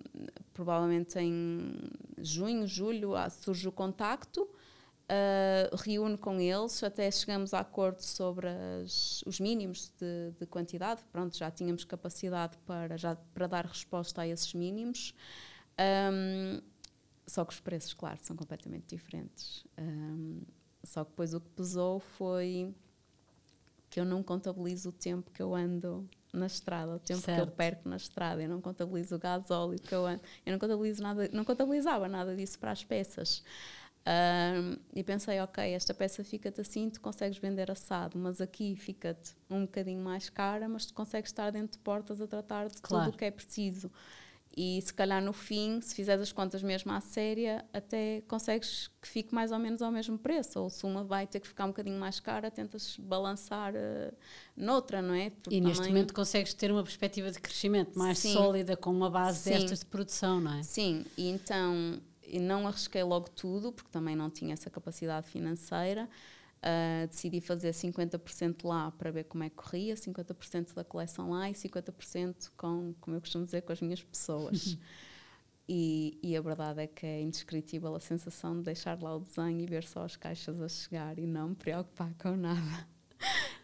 provavelmente em junho, julho, ah, surge o contacto, uh, reúne com eles, até chegamos a acordo sobre as, os mínimos de, de, quantidade. Pronto, já tínhamos capacidade para, já, para dar resposta a esses mínimos. Um, só que os preços, claro, são completamente diferentes. Um, só que depois o que pesou foi que eu não contabilizo o tempo que eu ando na estrada, o tempo certo. que eu perco na estrada, eu não contabilizo o gasóleo que eu ando, eu não contabilizo nada, não contabilizava nada disso para as peças. Um, e pensei, ok, esta peça fica-te assim, tu consegues vender assado, mas aqui fica-te um bocadinho mais cara, mas tu consegues estar dentro de portas a tratar de claro. tudo o que é preciso. E se calhar no fim, se fizeres as contas mesmo à séria, até consegues que fique mais ou menos ao mesmo preço. Ou se uma vai ter que ficar um bocadinho mais cara, tentas balançar uh, noutra, não é? Porque e neste também... momento consegues ter uma perspectiva de crescimento mais Sim. sólida com uma base Sim. destas de produção, não é? Sim, e então não arrisquei logo tudo, porque também não tinha essa capacidade financeira. Uh, decidi fazer 50% lá para ver como é que corria, 50% da coleção lá e 50% com, como eu costumo dizer, com as minhas pessoas. e, e, a verdade é que é indescritível a sensação de deixar lá o desenho e ver só as caixas a chegar e não me preocupar com nada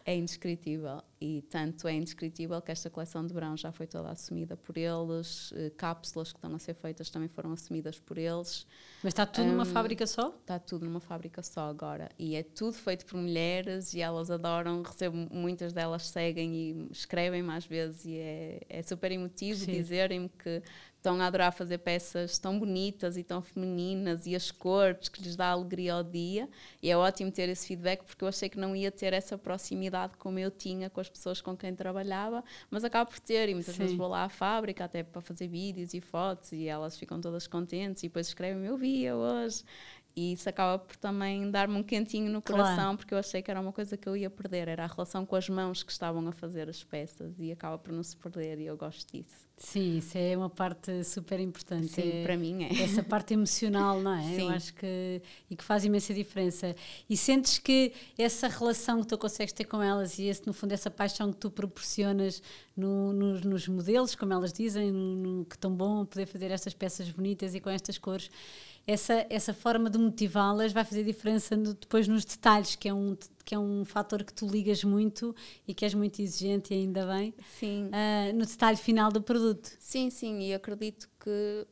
é indescritível. E tanto é indescritível que esta coleção de verão já foi toda assumida por eles, eh, cápsulas que estão a ser feitas também foram assumidas por eles. Mas está tudo um, numa fábrica só? Está tudo numa fábrica só agora. E é tudo feito por mulheres e elas adoram, recebo, muitas delas seguem e escrevem mais vezes e é, é super emotivo dizerem-me que estão a adorar fazer peças tão bonitas e tão femininas e as cores que lhes dá alegria ao dia. E é ótimo ter esse feedback porque eu achei que não ia ter essa proximidade como eu tinha com as pessoas com quem trabalhava, mas acabo por ter. E muitas Sim. vezes vou lá à fábrica até para fazer vídeos e fotos e elas ficam todas contentes e depois escrevem: Eu via hoje. E isso acaba por também dar-me um quentinho no coração, claro. porque eu achei que era uma coisa que eu ia perder, era a relação com as mãos que estavam a fazer as peças e acaba por não se perder e eu gosto disso. Sim, isso é uma parte super importante. Sim, é, para mim é. Essa parte emocional, não é? Sim. Eu acho que e que faz imensa diferença. E sentes que essa relação que tu consegues ter com elas e esse no fundo essa paixão que tu proporcionas no, no, nos modelos, como elas dizem, no, no, que tão bom poder fazer estas peças bonitas e com estas cores essa, essa forma de motivá-las vai fazer diferença no, depois nos detalhes, que é, um, que é um fator que tu ligas muito e que és muito exigente, e ainda bem, sim. Uh, no detalhe final do produto. Sim, sim, e acredito que,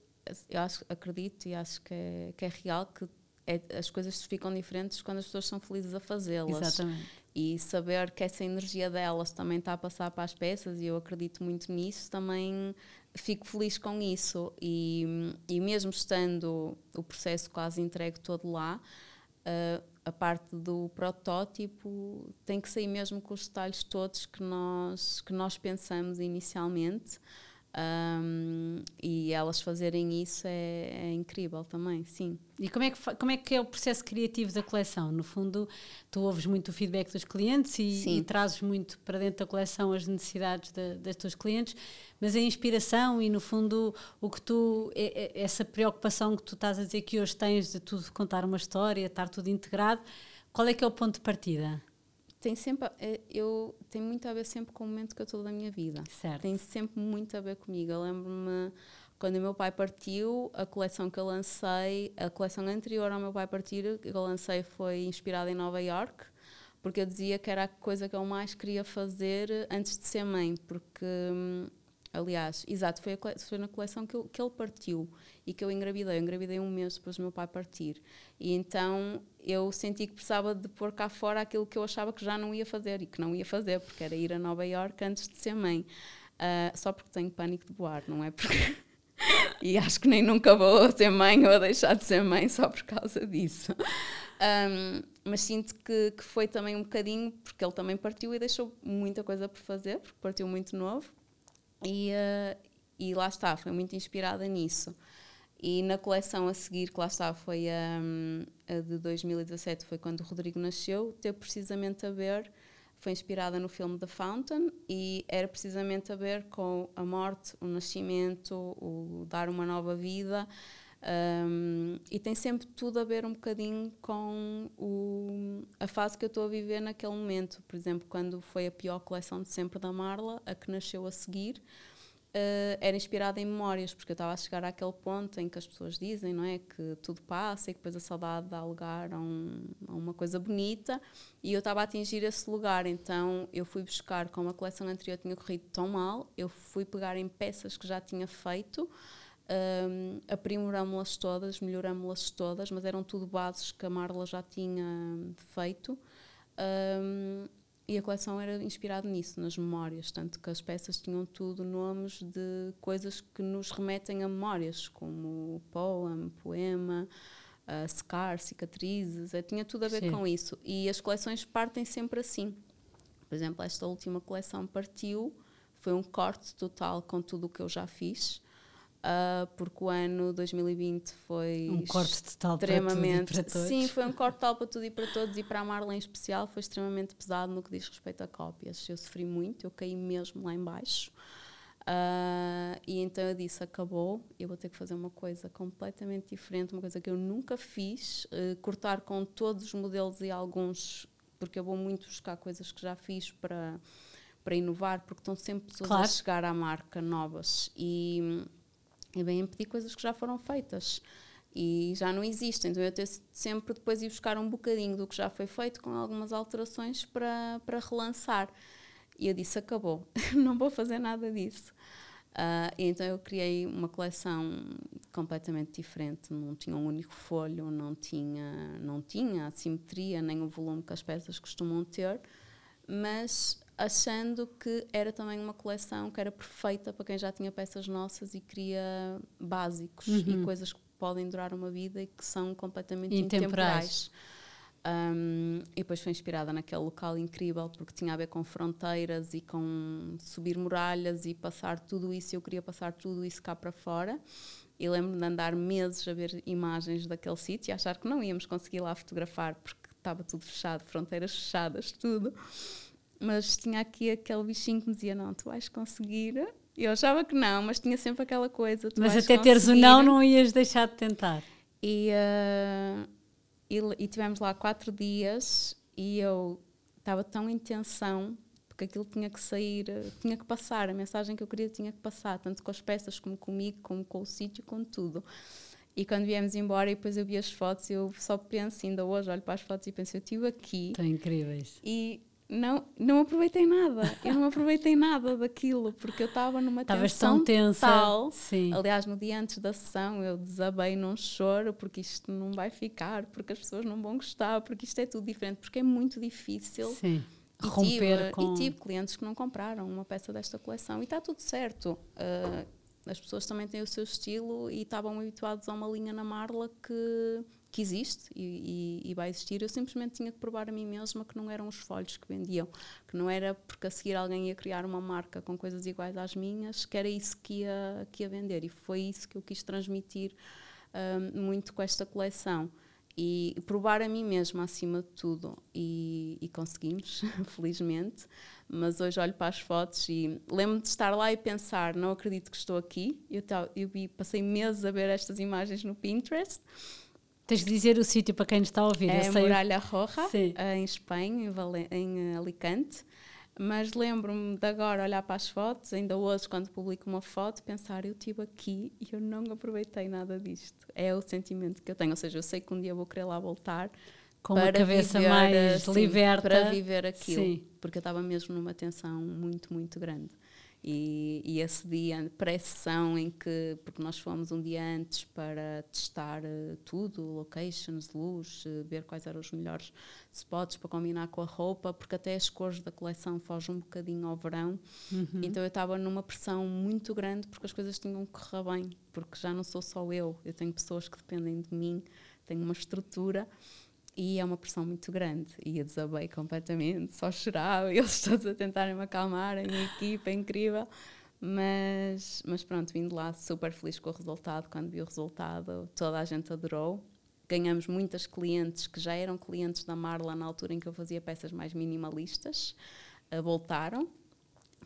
eu acho, acredito e acho que é, que é real que é, as coisas ficam diferentes quando as pessoas são felizes a fazê-las. Exatamente. E saber que essa energia delas também está a passar para as peças, e eu acredito muito nisso, também fico feliz com isso e, e mesmo estando o processo quase entregue todo lá, uh, a parte do protótipo tem que sair mesmo com os detalhes todos que nós, que nós pensamos inicialmente. Um, e elas fazerem isso é, é, incrível também, sim. E como é, que, como é que é o processo criativo da coleção? No fundo, tu ouves muito o feedback dos clientes e, e trazes muito para dentro da coleção as necessidades de, das tuas clientes, mas a inspiração e, no fundo, o que tu, é, é, essa preocupação que tu estás a dizer que hoje tens de tudo contar uma história, estar tudo integrado, qual é que é o ponto de partida? Tem sempre é, eu tem muito a ver sempre com o momento que eu estou da minha vida. Certo. tem sempre muito a ver comigo. Eu lembro-me quando o meu pai partiu a coleção que eu lancei a coleção anterior ao meu pai partir que eu lancei foi inspirada em Nova York porque eu dizia que era a coisa que eu mais queria fazer antes de ser mãe, porque hum, Aliás, exato, foi, foi na coleção que, eu, que, ele partiu e que eu engravidei. Eu engravidei um mês depois do meu pai partir. E então eu senti que precisava de pôr cá fora aquilo que eu achava que já não ia fazer e que não ia fazer, porque era ir a Nova York antes de ser mãe. Uh, só porque tenho pânico de voar, não é? Porque. e acho que nem nunca vou ser mãe ou deixar de ser mãe só por causa disso. Um, mas sinto que, que foi também um bocadinho, porque ele também partiu e deixou muita coisa por fazer, porque partiu muito novo e, uh, e lá está, foi muito inspirada nisso. E na coleção a seguir, que lá está, foi a, a de 2017, foi quando o Rodrigo nasceu, teve precisamente a ver, foi inspirada no filme The Fountain e era precisamente a ver com a morte, o nascimento, o dar uma nova vida. Um, e tem sempre tudo a ver um bocadinho com o, a fase que eu estou a viver naquele momento. Por exemplo, quando foi a pior coleção de sempre da Marla, a que nasceu a seguir, uh, era inspirada em memórias, porque eu estava a chegar àquele ponto em que as pessoas dizem não é, que tudo passa e que depois a saudade dá lugar a, um, a uma coisa bonita, e eu estava a atingir esse lugar. Então eu fui buscar, como a coleção anterior tinha corrido tão mal, eu fui pegar em peças que já tinha feito um, aprimorámos-las todas, melhorámos-las todas, mas eram tudo bases que a Marla já tinha feito. Um, e a coleção era inspirada nisso, nas memórias, tanto que as peças tinham tudo nomes de coisas que nos remetem a memórias, como poem, poema, uh, scar, cicatrizes, é, tinha tudo a ver Sim. com isso. E as coleções partem sempre assim. Por exemplo, esta última coleção partiu, foi um corte total com tudo o que eu já fiz uh, porque o ano 2020 foi um corte total extremamente para, para todos. Sim, foi um corte total para tudo e para todos e para a Marla em especial foi extremamente pesado no que diz respeito a cópias. Eu sofri muito, eu caí mesmo lá embaixo. Uh, e então eu disse: acabou, eu vou ter que fazer uma coisa completamente diferente, uma coisa que eu nunca fiz, uh, cortar com todos os modelos e alguns, porque eu vou muito buscar coisas que já fiz para, para inovar, porque estão sempre pessoas claro. a chegar à marca novas. E e vêm pedir coisas que já foram feitas e já não existem. Então eu tenho sempre depois ir buscar um bocadinho do que já foi feito com algumas alterações para, para relançar. E eu disse: acabou, não vou fazer nada disso. Uh, então eu criei uma coleção completamente diferente. Não tinha um único folho, não tinha, não tinha a simetria nem o volume que as peças costumam ter, mas achando que era também uma coleção que era perfeita para quem já tinha peças nossas e queria básicos uhum. e coisas que podem durar uma vida e que são completamente intemporais. Um, e depois foi inspirada naquele local incrível porque tinha a ver com fronteiras e com subir muralhas e passar tudo isso. Eu queria passar tudo isso cá para fora. E lembro-me de andar meses a ver imagens daquele sítio e achar que não íamos conseguir lá fotografar porque estava tudo fechado, fronteiras fechadas, tudo mas tinha aqui aquele bichinho que me dizia: Não, tu vais conseguir. Eu achava que não, mas tinha sempre aquela coisa. mas até conseguir. teres o não, não ias deixar de tentar. E, uh, e, e tivemos lá quatro dias e eu estava tão em tensão porque aquilo tinha que sair, tinha que passar, a mensagem que eu queria tinha que passar, tanto com as peças como comigo, como com o sítio, com tudo. E quando viemos embora e depois eu vi as fotos, eu só penso, ainda hoje olho para as fotos e penso, eu estive aqui. Estão incríveis. E não, não aproveitei nada. Eu não aproveitei nada daquilo, porque eu estava numa Estavas tensão tão tensa. Tal. Sim. Aliás, no dia antes da sessão eu desabei num choro, porque isto não vai ficar, porque as pessoas não vão gostar, porque isto é tudo diferente, porque é muito difícil. Sim. E Romper tive, com... e tive clientes que não compraram uma peça desta coleção e está tudo certo. Uh, as pessoas também têm o seu estilo e estavam habituados a uma linha na Marla que que existe e, e, e, vai existir, eu simplesmente tinha que provar a mim mesma que não eram os folhos que vendiam, que não era porque a seguir alguém ia criar uma marca com coisas iguais às minhas, que era isso que ia, que ia vender. E foi isso que eu quis transmitir um, muito com esta coleção. E provar a mim mesma acima de tudo. E, e conseguimos, felizmente. Mas hoje olho para as fotos e lembro-me de estar lá e pensar: não acredito que estou aqui. Eu, eu passei meses a ver estas imagens no Pinterest Tens de dizer o sítio para quem está a ouvir. É Muralha Roja, Sim. em Espanha, em, em Alicante. Mas lembro-me de agora olhar para as fotos, ainda hoje, quando publico uma foto, pensar: eu estive aqui e eu não aproveitei nada disto. É o sentimento que eu tenho. Ou seja, eu sei que um dia vou querer lá voltar, com uma cabeça mais assim, liberta para viver aquilo, Sim. porque eu estava mesmo numa tensão muito, muito grande. E, e esse dia, pré-sessão, em que, porque nós fomos um dia antes para testar uh, tudo, locations, luz, uh, ver quais eram os melhores spots para combinar com a roupa, porque até as cores da coleção fogem um bocadinho ao verão. Uhum. Então eu estava numa pressão muito grande porque as coisas tinham que correr bem, porque já não sou só eu, eu tenho pessoas que dependem de mim, tenho uma estrutura e é uma pressão muito grande. E eu desabei completamente, só chorava, eles todos a tentarem me acalmar, a minha equipa é incrível. Mas, mas pronto, vindo lá super feliz com o resultado. Quando vi o resultado, toda a gente adorou. Ganhamos muitas clientes que já eram clientes da Marla na altura em que eu fazia peças mais minimalistas, voltaram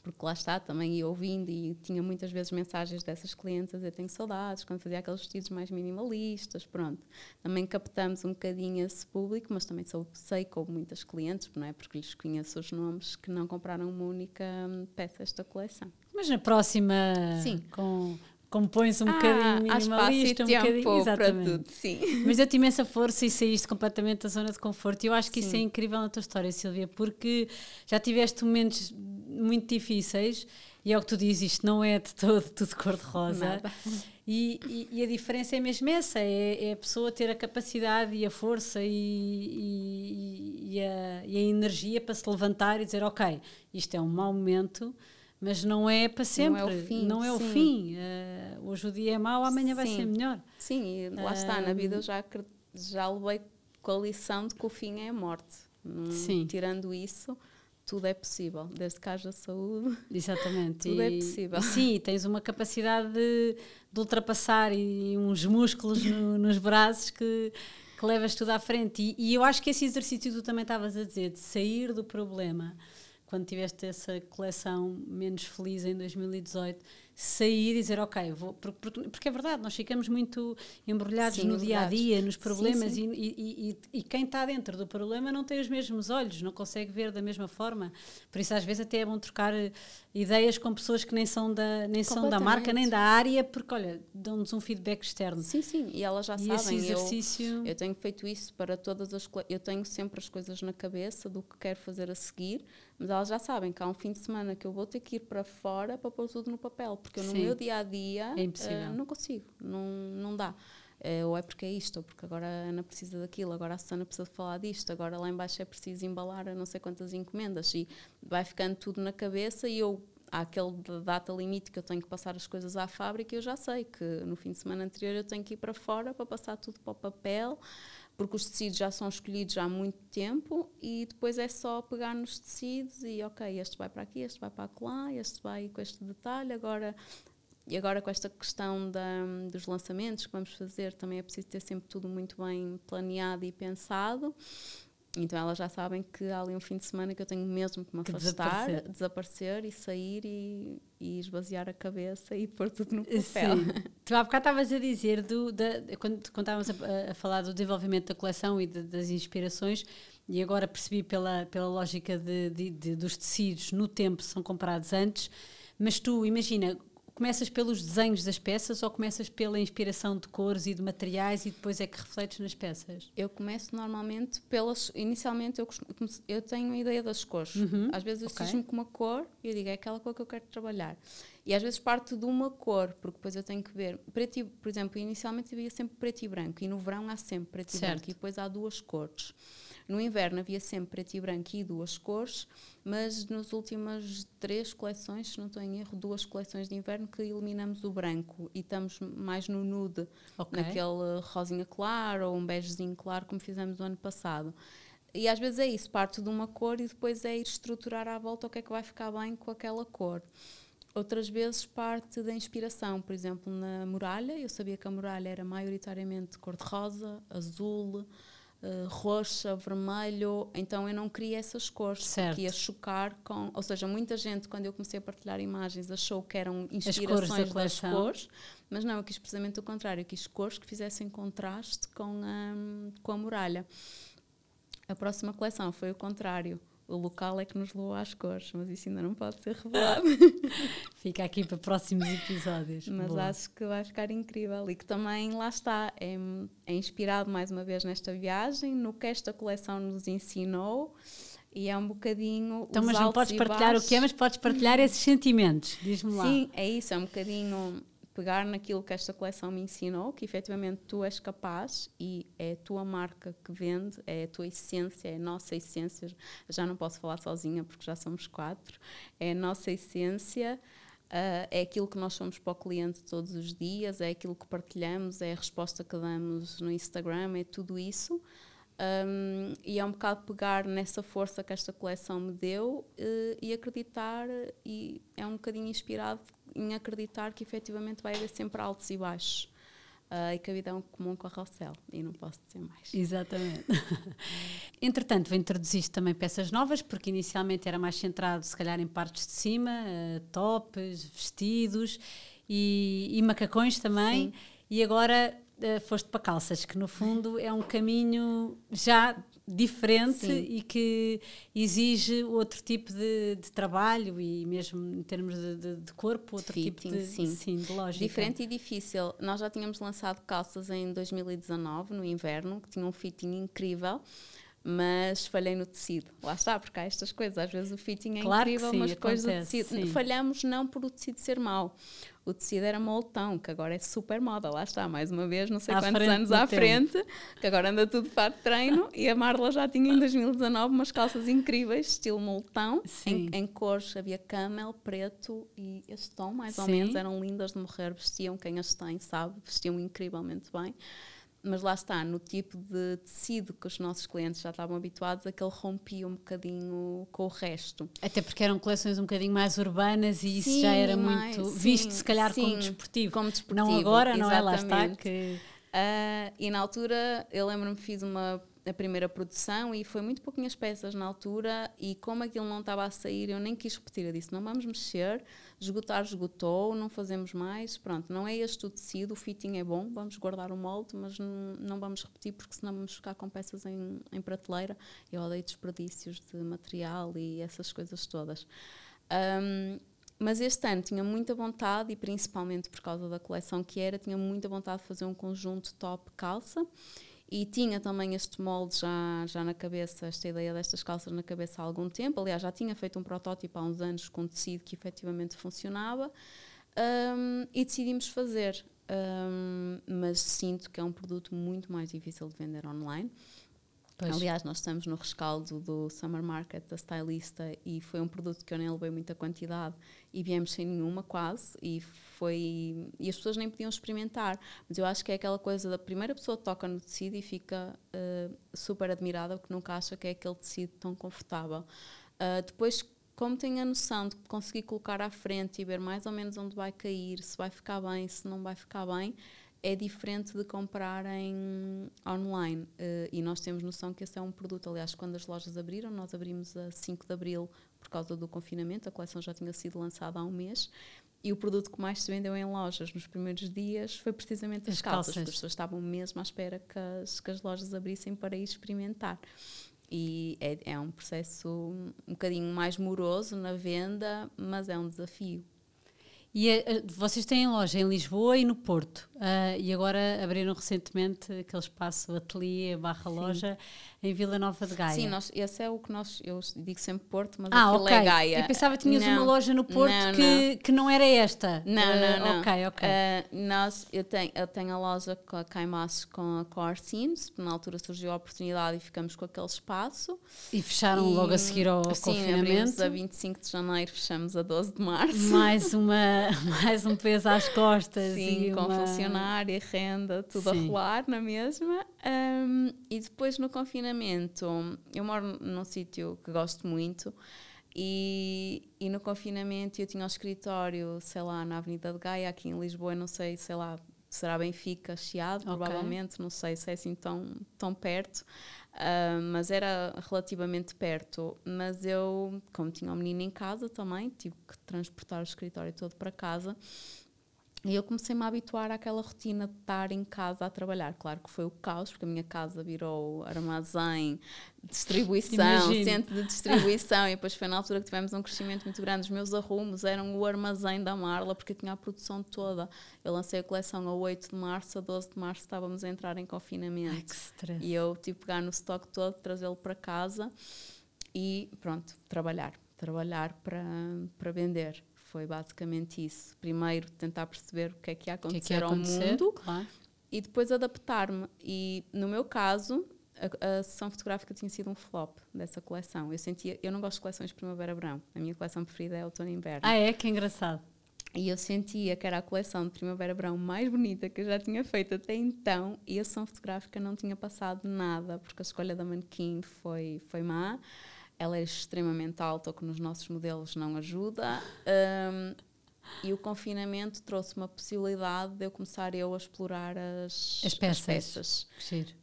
porque lá está, também ia ouvindo e tinha muitas vezes mensagens dessas clientes eu tenho saudades, quando fazia aqueles vestidos mais minimalistas, pronto. Também captamos um bocadinho esse público, mas também sou, sei houve muitas clientes, não é? Porque lhes conheço os nomes, que não compraram uma única hum, peça desta coleção. Mas na próxima, Sim. com compõe-se um ah, bocadinho minimalista, um bocadinho exatamente. Para tudo, sim. Mas eu te imensa força e saíste completamente da zona de conforto. E eu acho que sim. isso é incrível na tua história, Silvia, porque já tiveste momentos muito difíceis e é o que tu dizes, isto não é de todo tudo cor-de-rosa. E, e, e, a diferença é mesmo essa: é, é, a pessoa ter a capacidade e a força e, a, e a energia para se levantar e dizer, ok, isto é um mau momento mas não é para sempre. Não é o fim. Não é o fim. Uh, hoje o dia é mau, amanhã sim. vai ser melhor. Sim, e lá uh, está, na vida eu já, já levei com a lição de que o fim é a morte. Hum, tirando isso, tudo é possível, desde que haja saúde. Exatamente. tudo é e, é possível. Sim, tens uma capacidade de, de ultrapassar e uns músculos no, nos braços que, que levas tudo à frente. E, e eu acho que esse exercício tu também estavas a dizer, de sair do problema quando tiveste essa coleção menos feliz em 2018, sair e dizer, ok, vou, porque, porque é verdade, nós ficamos muito embrulhados sim, no dia a dia, nos problemas, sim, sim. E, e, e, e, quem está dentro do problema não tem os mesmos olhos, não consegue ver da mesma forma. Por isso, às vezes, até é bom trocar eh, ideias com pessoas que nem são da, nem são da marca, nem da área, porque, olha, dão-nos um feedback externo. Sim, sim, e elas já sabem. Esse exercício... Eu, eu tenho feito isso para todas as. Eu tenho sempre as coisas na cabeça do que quero fazer a seguir mas elas já sabem que há um fim de semana que eu vou ter que ir para fora para pôr tudo no papel, porque eu no Sim. meu dia a dia é uh, não consigo, não, não dá. Uh, ou é porque é isto, ou porque agora a Ana precisa daquilo, agora a Susana precisa falar disto, agora lá embaixo é preciso embalar a não sei quantas encomendas e vai ficando tudo na cabeça e eu há aquele data limite que eu tenho que passar as coisas à fábrica e eu já sei que no fim de semana anterior eu tenho que ir para fora para passar tudo para o papel porque os tecidos já são escolhidos há muito tempo e depois é só pegar nos tecidos e ok, este vai para aqui, este vai para lá, este vai com este detalhe, agora e agora com esta questão da, dos lançamentos que vamos fazer, também é preciso ter sempre tudo muito bem planeado e pensado. Então elas já sabem que há ali um fim de semana que eu tenho mesmo que me que afastar, desaparecer. desaparecer. e sair e, e, esvaziar a cabeça e pôr tudo no papel. Sim. tu há bocado estavas a dizer, do, da, quando, quando estávamos a, a, falar do desenvolvimento da coleção e de, das inspirações, e agora percebi pela, pela lógica de, de, de, dos tecidos no tempo são comprados antes, mas tu imagina, começas pelos desenhos das peças ou começas pela inspiração de cores e de materiais e depois é que refletes nas peças? Eu começo normalmente pelas. Inicialmente eu, eu tenho a ideia das cores. Uhum. Às vezes eu okay. com uma cor e eu digo é aquela cor que eu quero trabalhar. E às vezes parte de uma cor, porque depois eu tenho que ver. Preto e, por exemplo, inicialmente havia sempre preto e branco e no verão há sempre preto certo. e branco e depois há duas cores. No inverno havia sempre preto e branco e duas cores, mas nas últimas três coleções, se não estou em erro, duas coleções de inverno que eliminamos o branco e estamos mais no nude, okay. naquele rosinha claro ou um begezinho claro, como fizemos o ano passado. E às vezes é isso, parte de uma cor e depois é ir estruturar à volta o que é que vai ficar bem com aquela cor. Outras vezes parte da inspiração, por exemplo, na muralha, eu sabia que a muralha era maioritariamente cor-de-rosa, azul, uh, roxa, vermelho, então eu não queria essas cores, certo. que ia chocar com. Ou seja, muita gente, quando eu comecei a partilhar imagens, achou que eram inspirações das cores, mas não, eu quis precisamente o contrário, eu quis cores que fizessem contraste com a, com a muralha. A próxima coleção foi o contrário. O local é que nos levou às cores, mas isso ainda não pode ser revelado. Fica aqui para próximos episódios. mas Boa. acho que vai ficar incrível e que também, lá está, é, é inspirado mais uma vez nesta viagem, no que esta coleção nos ensinou. E é um bocadinho. Então, mas não podes partilhar o que é, mas podes partilhar esses sentimentos. Diz-me lá. Sim, é isso, é um bocadinho pegar naquilo que esta coleção me ensinou, que efetivamente tu és capaz e é a tua marca que vende, é a tua essência, é a nossa essência. Já não posso falar sozinha porque já somos quatro. É a nossa essência. Uh, é aquilo que nós somos para o cliente todos os dias, é aquilo que partilhamos, é a resposta que damos no Instagram, é tudo isso. Um, e é um bocado pegar nessa força que esta coleção me deu uh, e acreditar, e é um bocadinho inspirado em acreditar que efetivamente vai haver sempre altos e baixos. Uh, e que a vida é um comum carrossel, e não posso dizer mais. Exatamente. Entretanto, introduziste também peças novas, porque inicialmente era mais centrado, se calhar, em partes de cima, uh, tops, vestidos e, e macacões também. Sim. E agora uh, foste para calças, que no fundo é um caminho já diferente Sim. e que exige outro tipo de, de, trabalho e mesmo em termos de, de, de corpo, outro Fitting, tipo de, sim. Sim, de lógica. Diferente e difícil. Nós já tínhamos lançado calças em 2019, no inverno, que tinham um fitting incrível mas falhei no tecido. Lá está, porque há estas coisas. Às vezes o fitting é claro incrível, sim, mas depois acontece, o tecido. Falhamos não por o tecido ser mau. O tecido era moltão, que agora é super moda. Lá está, mais uma vez, não sei à quantos anos à tempo. frente, que agora anda tudo para treino. e a Marla já tinha em 2019 umas calças incríveis, estilo moltão, em, em, cores. Havia camel, preto e este tom, mais ou menos. Eram lindas de morrer, vestiam quem as tem, sabe? Vestiam incrivelmente bem mas lá está, no tipo de tecido que os nossos clientes já estavam habituados, aquele rompia um bocadinho com o resto. Até porque eram coleções um bocadinho mais urbanas e isso já era mais, muito sim, visto, se calhar, sim, como desportivo. Como desportivo. Não agora, exatamente. não é? Lá está que. Uh, e na altura, eu lembro-me fiz uma a primeira produção e foi muito pouquinhas peças na altura e como aquilo não estava a sair eu nem quis repetir, eu disse não vamos mexer esgotar esgotou, não fazemos mais pronto, não é este o tecido, o fitting é bom vamos guardar o molde, mas não, não vamos repetir porque senão vamos ficar com peças em, em prateleira. Eu odeio desperdícios de material e essas coisas todas. Um, mas este ano tinha muita vontade, e principalmente por causa da coleção que era, tinha muita vontade de fazer um conjunto top calça e tinha também este molde já, já na cabeça, esta ideia destas calças na cabeça há algum tempo. Aliás, já tinha feito um protótipo há uns anos com tecido que efetivamente funcionava um, e decidimos fazer. Um, mas sinto que é um produto muito mais difícil de vender online. Pois. Aliás, nós estamos no rescaldo do Summer Market da Stylista e foi um produto que eu nem levei muita quantidade e viemos sem nenhuma quase e foi e as pessoas nem podiam experimentar mas eu acho que é aquela coisa da primeira pessoa toca no tecido e fica uh, super admirada porque nunca acha que é aquele tecido tão confortável uh, depois como tem a noção de conseguir colocar à frente e ver mais ou menos onde vai cair se vai ficar bem se não vai ficar bem é diferente de comprarem online. Uh, e nós temos noção que esse é um produto. Aliás, quando as lojas abriram, nós abrimos a 5 de abril por causa do confinamento, a coleção já tinha sido lançada há um mês. E o produto que mais se vendeu em lojas nos primeiros dias foi precisamente as, as calças. calças. As pessoas estavam mesmo à espera que as, que as lojas abrissem para ir experimentar. E é, é um processo um bocadinho mais moroso na venda, mas é um desafio. E a, a, vocês têm loja em Lisboa e no Porto. Uh, e agora abriram recentemente aquele espaço ateliê barra loja em Vila Nova de Gaia. Sim, nós, esse é o que nós, eu digo sempre Porto, mas ah, okay. é Gaia. Eu pensava que tinhas não, uma loja no Porto não, que, não. que não era esta. Não, uh, não, não. Ok, ok. Uh, nós, eu, tenho, eu tenho a loja com a Caimaço com a Core Teams, na altura surgiu a oportunidade e ficamos com aquele espaço. E fecharam e, logo a seguir ao sim, confinamento. Sim, a 25 de janeiro, fechamos a 12 de março. Mais, uma, mais um peso às costas. Sim, com uma... funcionário, renda, tudo sim. a rolar na mesma. Um, e depois no confinamento, eu moro num sítio que gosto muito e, e no confinamento eu tinha um escritório, sei lá, na Avenida de Gaia, aqui em Lisboa, não sei, sei lá, será Benfica, Chiado, okay. provavelmente, não sei se é assim tão, tão perto, uh, mas era relativamente perto. Mas eu, como tinha um menino em casa também, tive que transportar o escritório todo para casa E eu comecei-me a habituar àquela rotina de estar em casa a trabalhar. Claro que foi o caos, porque a minha casa virou armazém, distribuição, Imagino. centro de distribuição, e depois foi na altura que tivemos um crescimento muito grande. Os meus arrumos eram o armazém da Marla, porque eu tinha a produção toda. Eu lancei a coleção a 8 de março, a 12 de março estávamos a entrar em confinamento. Ai, que stress. E eu tive que pegar no estoque todo, trazê-lo para casa e pronto, trabalhar. Trabalhar para, para vender. Foi basicamente isso. Primeiro tentar perceber o que é que ia acontecer, que é que ia acontecer? ao mundo claro. e depois adaptar-me. E no meu caso, a, a, sessão fotográfica tinha sido um flop dessa coleção. Eu sentia, eu não gosto de coleções de primavera-verão. A minha coleção preferida é outono e inverno. Ah, é? Que engraçado. E eu sentia que era a coleção de primavera-verão mais bonita que eu já tinha feito até então e a sessão fotográfica não tinha passado nada, porque a escolha da manequim foi, foi má ela é extremamente alta, o que nos nossos modelos não ajuda. Um, e o confinamento trouxe uma possibilidade de eu começar eu a explorar as, as peças. As peças.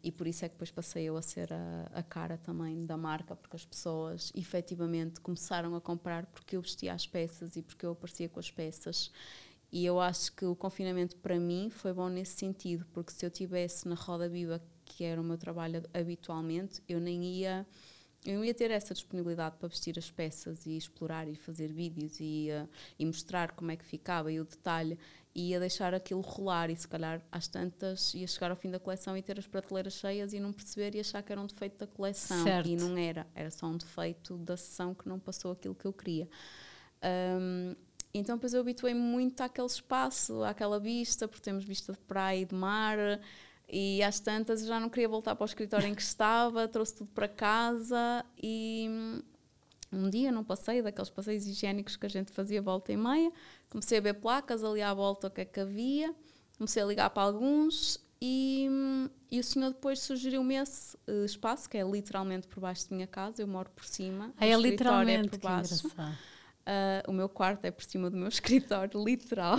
E por isso é que depois passei eu a ser a, a, cara também da marca, porque as pessoas efetivamente começaram a comprar porque eu vestia as peças e porque eu aparecia com as peças. E eu acho que o confinamento para mim foi bom nesse sentido, porque se eu tivesse na roda viva, que era o meu trabalho habitualmente, eu nem ia eu ia ter essa disponibilidade para vestir as peças e explorar e fazer vídeos e, uh, e mostrar como é que ficava e o detalhe e ia deixar aquilo rolar e se calhar às tantas ia chegar ao fim da coleção e ter as prateleiras cheias e não perceber e achar que era um defeito da coleção certo. e não era, era só um defeito da sessão que não passou aquilo que eu queria. Um, então depois eu habituei-me muito àquele espaço, àquela vista, porque temos vista de praia e de mar, e às tantas já não queria voltar para o escritório em que estava, trouxe tudo para casa e um dia num passeio, daqueles passeios higiênicos que a gente fazia volta e meia, comecei a ver placas ali à volta o que é que havia, comecei a ligar para alguns e, e o senhor depois sugeriu-me esse uh, espaço, que é literalmente por baixo da minha casa, eu moro por cima, é, o escritório é por baixo. Uh, o meu quarto é por cima do meu escritório, literal.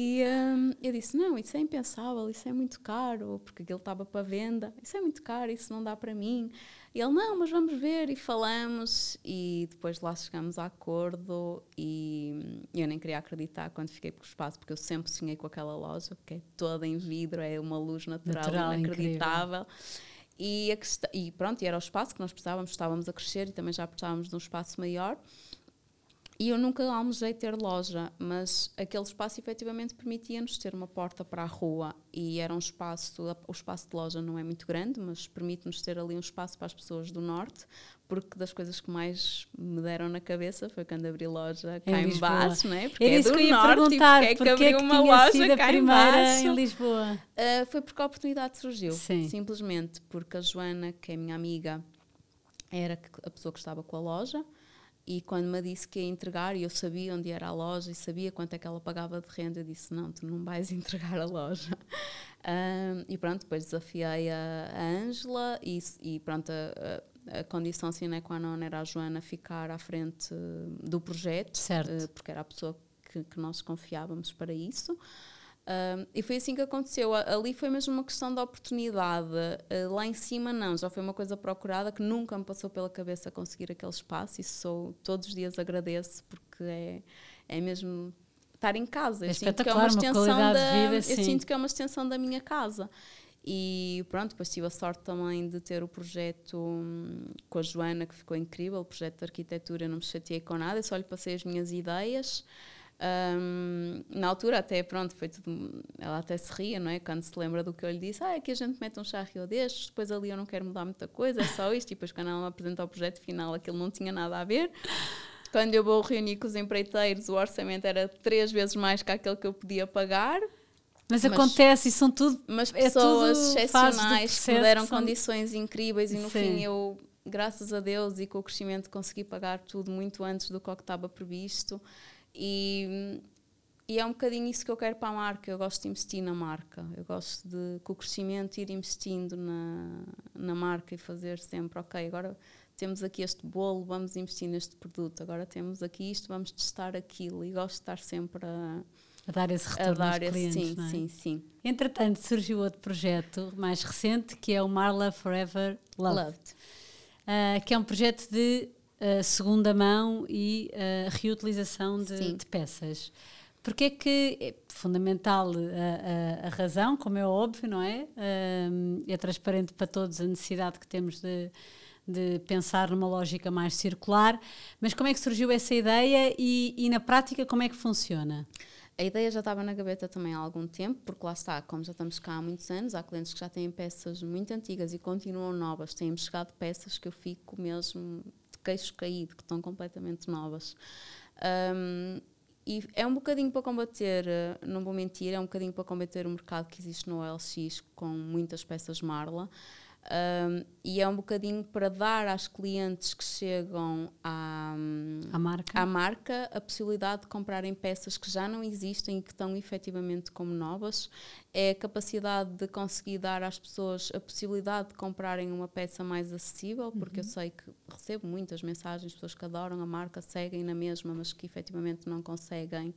E um, eu disse: Não, isso é impensável, isso é muito caro, porque aquilo estava para venda, isso é muito caro, isso não dá para mim. E ele: Não, mas vamos ver. E falamos, e depois lá chegamos a acordo. E eu nem queria acreditar quando fiquei com o espaço, porque eu sempre sonhei com aquela loja, que é toda em vidro, é uma luz natural, natural inacreditável. E, e, pronto, e era o espaço que nós precisávamos, estávamos a crescer e também já precisávamos de um espaço maior. E eu nunca almejei ter loja, mas aquele espaço efetivamente permitia-nos ter uma porta para a rua e era um espaço, o espaço de loja não é muito grande, mas permite-nos ter ali um espaço para as pessoas do norte, porque das coisas que mais me deram na cabeça foi quando abri loja cá em, baixo, né? porque Era é do que eu ia norte perguntar, e porque é que abri uma loja cá em baixo. em Lisboa? Uh, foi porque a oportunidade surgiu, Sim. simplesmente porque a Joana, que é minha amiga, era a pessoa que estava com a loja, e quando me disse que ia entregar, e eu sabia onde era a loja e sabia quanto é que ela pagava de renda, eu disse: Não, tu não vais entregar a loja. Um, e pronto, depois desafiei a Ângela e, e pronto, a, a, a condição sine qua non era a Joana ficar à frente do projeto, uh, porque era a pessoa que, que nós confiávamos para isso. Um, e foi assim que aconteceu. Ali foi mesmo uma questão de oportunidade. Uh, lá em cima, não, já foi uma coisa procurada que nunca me passou pela cabeça conseguir aquele espaço. E sou, todos os dias agradeço, porque é, é mesmo estar em casa. É eu sinto que é uma extensão uma da, vida, Eu sinto que é uma extensão da minha casa. E pronto, depois tive a sorte também de ter o projeto hum, com a Joana, que ficou incrível, o projeto de arquitetura, não me chateei com nada, eu só lhe passei as minhas ideias. Um, na altura até pronto foi tudo ela até se ria não é? Quando se lembra do que eu lhe disse ah é que a gente mete um charrio destes depois ali eu não quero mudar muita coisa é só isto. E depois quando ela me apresentou o projeto final aquilo não tinha nada a ver. Quando eu vou reunir com os empreiteiros o orçamento era três vezes mais que aquele que eu podia pagar. Mas, mas acontece e são tudo mas pessoas é excepcionais que me deram são... condições incríveis e no Sim. fim eu graças a Deus e com o crescimento consegui pagar tudo muito antes do que estava previsto e, e é um bocadinho isso que eu quero para a marca. Eu gosto de investir na marca. Eu gosto de, com o crescimento, ir investindo na, na marca e fazer sempre, ok, agora temos aqui este bolo, vamos investir neste produto. Agora temos aqui isto, vamos testar aquilo. E gosto de estar sempre a, a dar esse retorno a dar aos clientes, sim, é? sim, sim. Entretanto, surgiu outro projeto mais recente que é o Marla Forever Loved, Loved. Uh, que é um projeto de uh, segunda mão e uh, reutilização de, de, peças. Porque é que é fundamental a, a, a razão, como é óbvio, não é? É transparente para todos a necessidade que temos de, de pensar numa lógica mais circular, mas como é que surgiu essa ideia e, e na prática como é que funciona? A ideia já estava na gaveta também há algum tempo, porque lá está, como já estamos cá há muitos anos, há clientes que já têm peças muito antigas e continuam novas. Têm-me chegado peças que eu fico mesmo queixo caído, que estão completamente novas. Um, e é um bocadinho para combater, não vou mentir, é um bocadinho para combater o mercado que existe no OLX com muitas peças Marla. Um, e é um bocadinho para dar às clientes que chegam à, a marca. à marca a possibilidade de comprarem peças que já não existem e que estão efetivamente como novas. É a capacidade de conseguir dar às pessoas a possibilidade de comprarem uma peça mais acessível, porque uhum. eu sei que recebo muitas mensagens de pessoas que adoram a marca, seguem na mesma, mas que efetivamente não conseguem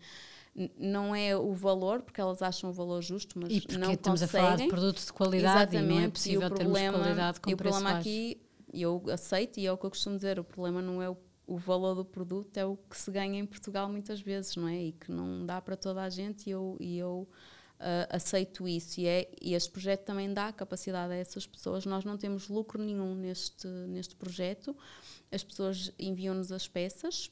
não é o valor, porque elas acham o valor justo, mas e porque não estamos conseguem. a falar de produtos de qualidade Exatamente. e não é possível termos qualidade com E o problema aqui, eu aceito e é o que eu costumo dizer, o problema não é o, o valor do produto, é o que se ganha em Portugal muitas vezes, não é? E que não dá para toda a gente e eu, e eu uh, aceito isso. E, é, e este projeto também dá capacidade a essas pessoas. Nós não temos lucro nenhum neste, neste projeto. As pessoas enviam-nos as peças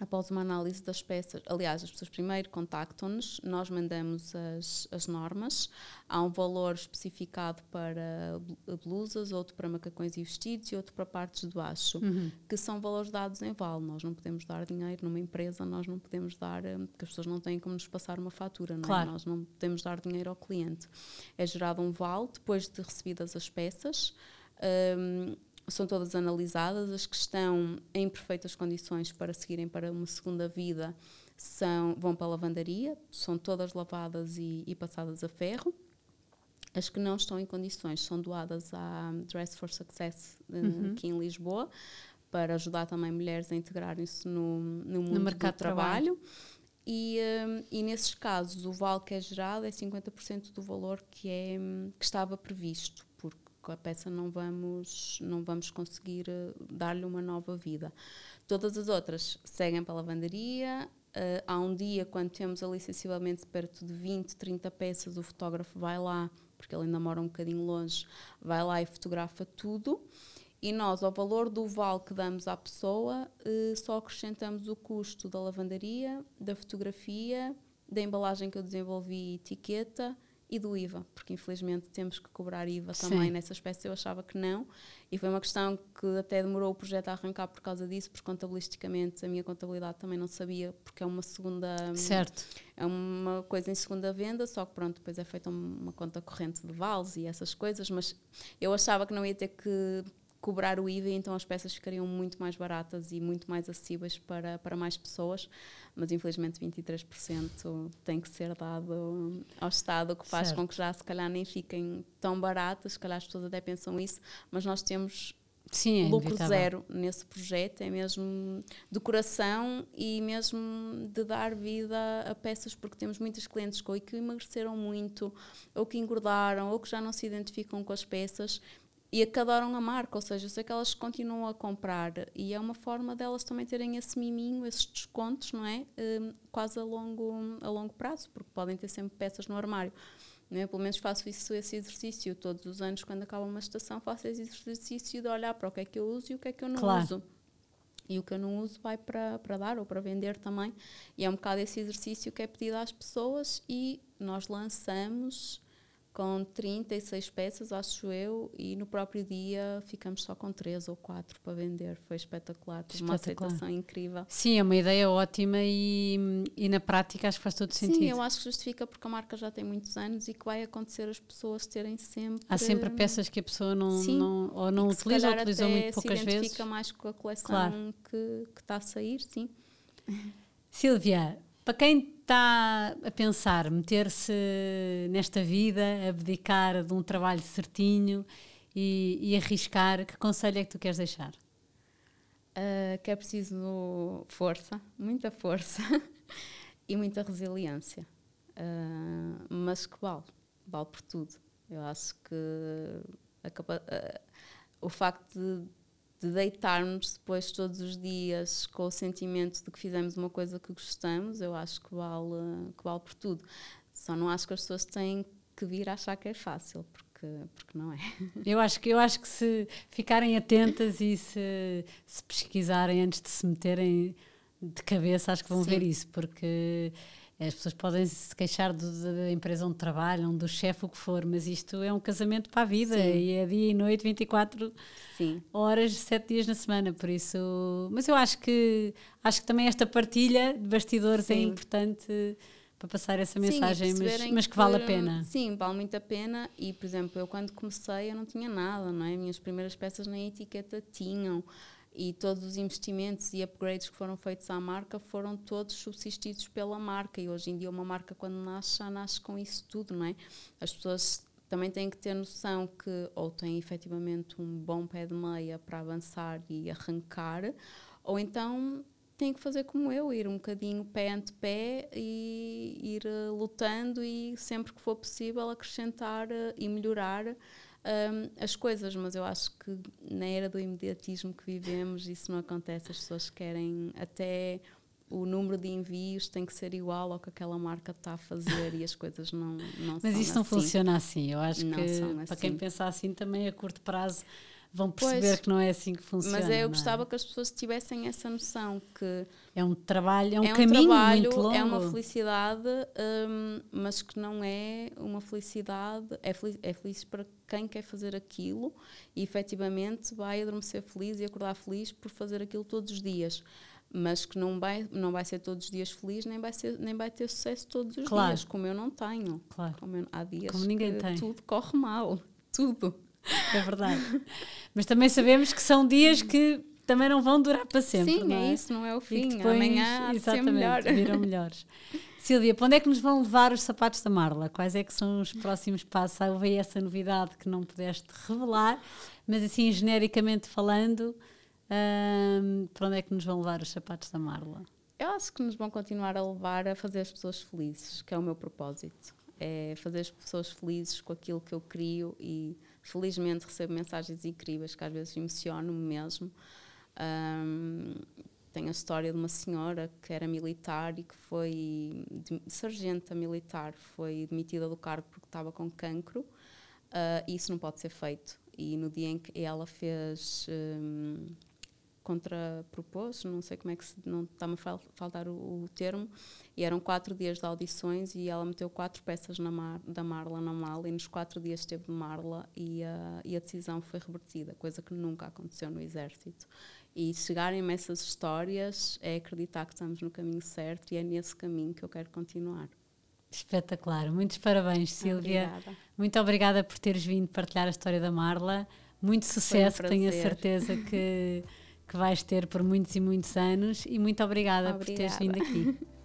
após uma análise das peças, aliás, as pessoas primeiro contactam-nos, nós mandamos as, as normas, há um valor especificado para blusas, outro para macacões e vestidos e outro para partes do baixo, uhum. que são valores dados em vale. Nós não podemos dar dinheiro numa empresa, nós não podemos dar, eh, porque as pessoas não têm como nos passar uma fatura, não é? claro. nós não podemos dar dinheiro ao cliente. É gerado um vale depois de recebidas as peças. Um, são todas analisadas, as que estão em perfeitas condições para seguirem para uma segunda vida são, vão para a lavandaria, são todas lavadas e, e passadas a ferro. As que não estão em condições são doadas à Dress for Success uhum. aqui em Lisboa, para ajudar também mulheres a integrarem-se no, no mundo no mercado do trabalho. trabalho. E, um, e nesses casos, o vale que é gerado é 50% do valor que, é, que estava previsto com a peça não vamos, não vamos conseguir uh, dar-lhe uma nova vida. Todas as outras seguem para a lavandaria. Uh, há um dia, quando temos ali sensivelmente perto de 20, 30 peças, o fotógrafo vai lá, porque ele ainda mora um bocadinho longe, vai lá e fotografa tudo. E nós, ao valor do vale que damos à pessoa, uh, só acrescentamos o custo da lavandaria, da fotografia, da embalagem que eu desenvolvi etiqueta e do IVA, porque infelizmente temos que cobrar IVA Sim. também nessas peças. Eu achava que não, e foi uma questão que até demorou o projeto a arrancar por causa disso, porque contabilisticamente a minha contabilidade também não sabia, porque é uma segunda. Certo. É uma coisa em segunda venda, só que pronto, depois é feita uma conta corrente de vales e essas coisas, mas eu achava que não ia ter que cobrar o IVA, então as peças ficariam muito mais baratas e muito mais acessíveis para, para mais pessoas, mas infelizmente 23% tem que ser dado ao Estado, o que faz certo. com que já se calhar nem fiquem tão baratas, se calhar as pessoas até pensam isso, mas nós temos Sim, é lucro inevitável. zero nesse projeto, é mesmo de coração e mesmo de dar vida a peças, porque temos muitos clientes que emagreceram muito, ou que engordaram, ou que já não se identificam com as peças e adoram a marca, ou seja, eu sei que elas continuam a comprar e é uma forma delas também terem esse miminho, esses descontos, não é? Um, quase a longo, a longo prazo, porque podem ter sempre peças no armário. Não é? Pelo menos faço isso, esse exercício todos os anos, quando acaba uma estação, faço esse exercício de olhar para o que é que eu uso e o que é que eu não claro. uso. E o que eu não uso vai para, para dar ou para vender também. E é um bocado esse exercício que é pedido às pessoas e nós lançamos com 36 peças, acho eu, e no próprio dia ficamos só com 3 ou 4 para vender. Foi espetacular, teve uma aceitação incrível. Sim, é uma ideia ótima e, e na prática acho que faz todo sentido. Sim, eu acho que justifica porque a marca já tem muitos anos e que vai acontecer as pessoas terem sempre. Há sempre peças que a pessoa não, Sim, não ou não utiliza ou utilizou muito poucas vezes. Se identifica mais com a coleção claro. que, que está a sair, sim. Silvia, para quem está a pensar meter-se nesta vida, abdicar de um trabalho certinho e, e, arriscar, que conselho é que tu queres deixar? Uh, que é preciso força, muita força e muita resiliência, uh, mas que vale, vale por tudo. Eu acho que uh, o facto de de deitarmos depois todos os dias com o sentimento de que fizemos uma coisa que gostamos, eu acho que vale, que vale por tudo. Só não acho que as pessoas têm que vir a achar que é fácil, porque, porque não é. Eu acho, que, eu acho que se ficarem atentas e se, se pesquisarem antes de se meterem de cabeça, acho que vão Sim. ver isso, porque as pessoas podem se queixar do, da empresa onde trabalham, do chefe, o que for, mas isto é um casamento para a vida Sim. e é dia e noite, 24 Sim. horas, 7 dias na semana, por isso. Mas eu acho que acho que também esta partilha de bastidores é Sim. é importante para passar essa mensagem, Sim, mas, mas que, que vale a pena. Sim, vale muito a pena. E, por exemplo, eu quando comecei eu não tinha nada, não é? Minhas primeiras peças na etiqueta tinham e todos os investimentos e upgrades que foram feitos à marca foram todos subsistidos pela marca e hoje em dia uma marca quando nasce já nasce com isso tudo, não é? As pessoas também têm que ter noção que ou têm efetivamente um bom pé de meia para avançar e arrancar, ou então têm que fazer como eu, ir um bocadinho pé ante pé e ir lutando e sempre que for possível acrescentar uh, e melhorar um, as coisas, mas eu acho que na era do imediatismo que vivemos isso não acontece. As pessoas querem até o número de envios tem que ser igual ao que aquela marca está a fazer e as coisas não, não Mas isso não assim. funciona assim. Eu acho não que assim. para quem pensa assim também a curto prazo vão perceber pois, que não é assim que funciona. Mas eu é? gostava é? que as pessoas tivessem essa noção que é um trabalho, é um, é um caminho trabalho, muito longo. É uma felicidade, um, mas que não é uma felicidade, é feliz, é feliz para quem quer fazer aquilo e efetivamente vai adormecer feliz e acordar feliz por fazer aquilo todos os dias mas que não vai, não vai ser todos os dias feliz, nem vai, ser, nem vai ter sucesso todos os claro. dias, como eu não tenho. Claro. Como eu, há dias como ninguém que tem. tudo corre mal, tudo. É verdade. Mas também sabemos que são dias que também não vão durar para sempre. Sim, não é? é isso, não é o fim. Depois, Amanhã há melhor. viram melhores. Sílvia, para onde é que nos vão levar os sapatos da Marla? Quais é que são os próximos passos? Houve aí essa novidade que não pudeste revelar, mas assim, genericamente falando, hum, para onde é que nos vão levar os sapatos da Marla? Eu acho que nos vão continuar a levar a fazer as pessoas felizes, que é o meu propósito. É fazer as pessoas felizes com aquilo que eu crio e felizmente recebo mensagens incríveis que às vezes emocionam-me mesmo. Um, tenho a história de uma senhora que era militar e que foi sargenta militar, foi demitida do cargo porque estava com cancro. Uh, isso não pode ser feito. E no dia em que ela fez um, contrapropôs, não sei como é que se, não está-me a faltar o, o, termo, e eram quatro dias de audições e ela meteu quatro peças mar, da Marla na mala e nos quatro dias esteve de Marla e a, e a decisão foi revertida, coisa que nunca aconteceu no Exército. E chegarem-me essas histórias é acreditar que estamos no caminho certo e é nesse caminho que eu quero continuar. Espetacular. Muitos parabéns, Silvia. Obrigada. Muito obrigada por teres vindo partilhar a história da Marla. Muito sucesso, um tenho a certeza que que vais ter por muitos e muitos anos e muito obrigada, obrigada. por teres vindo aqui.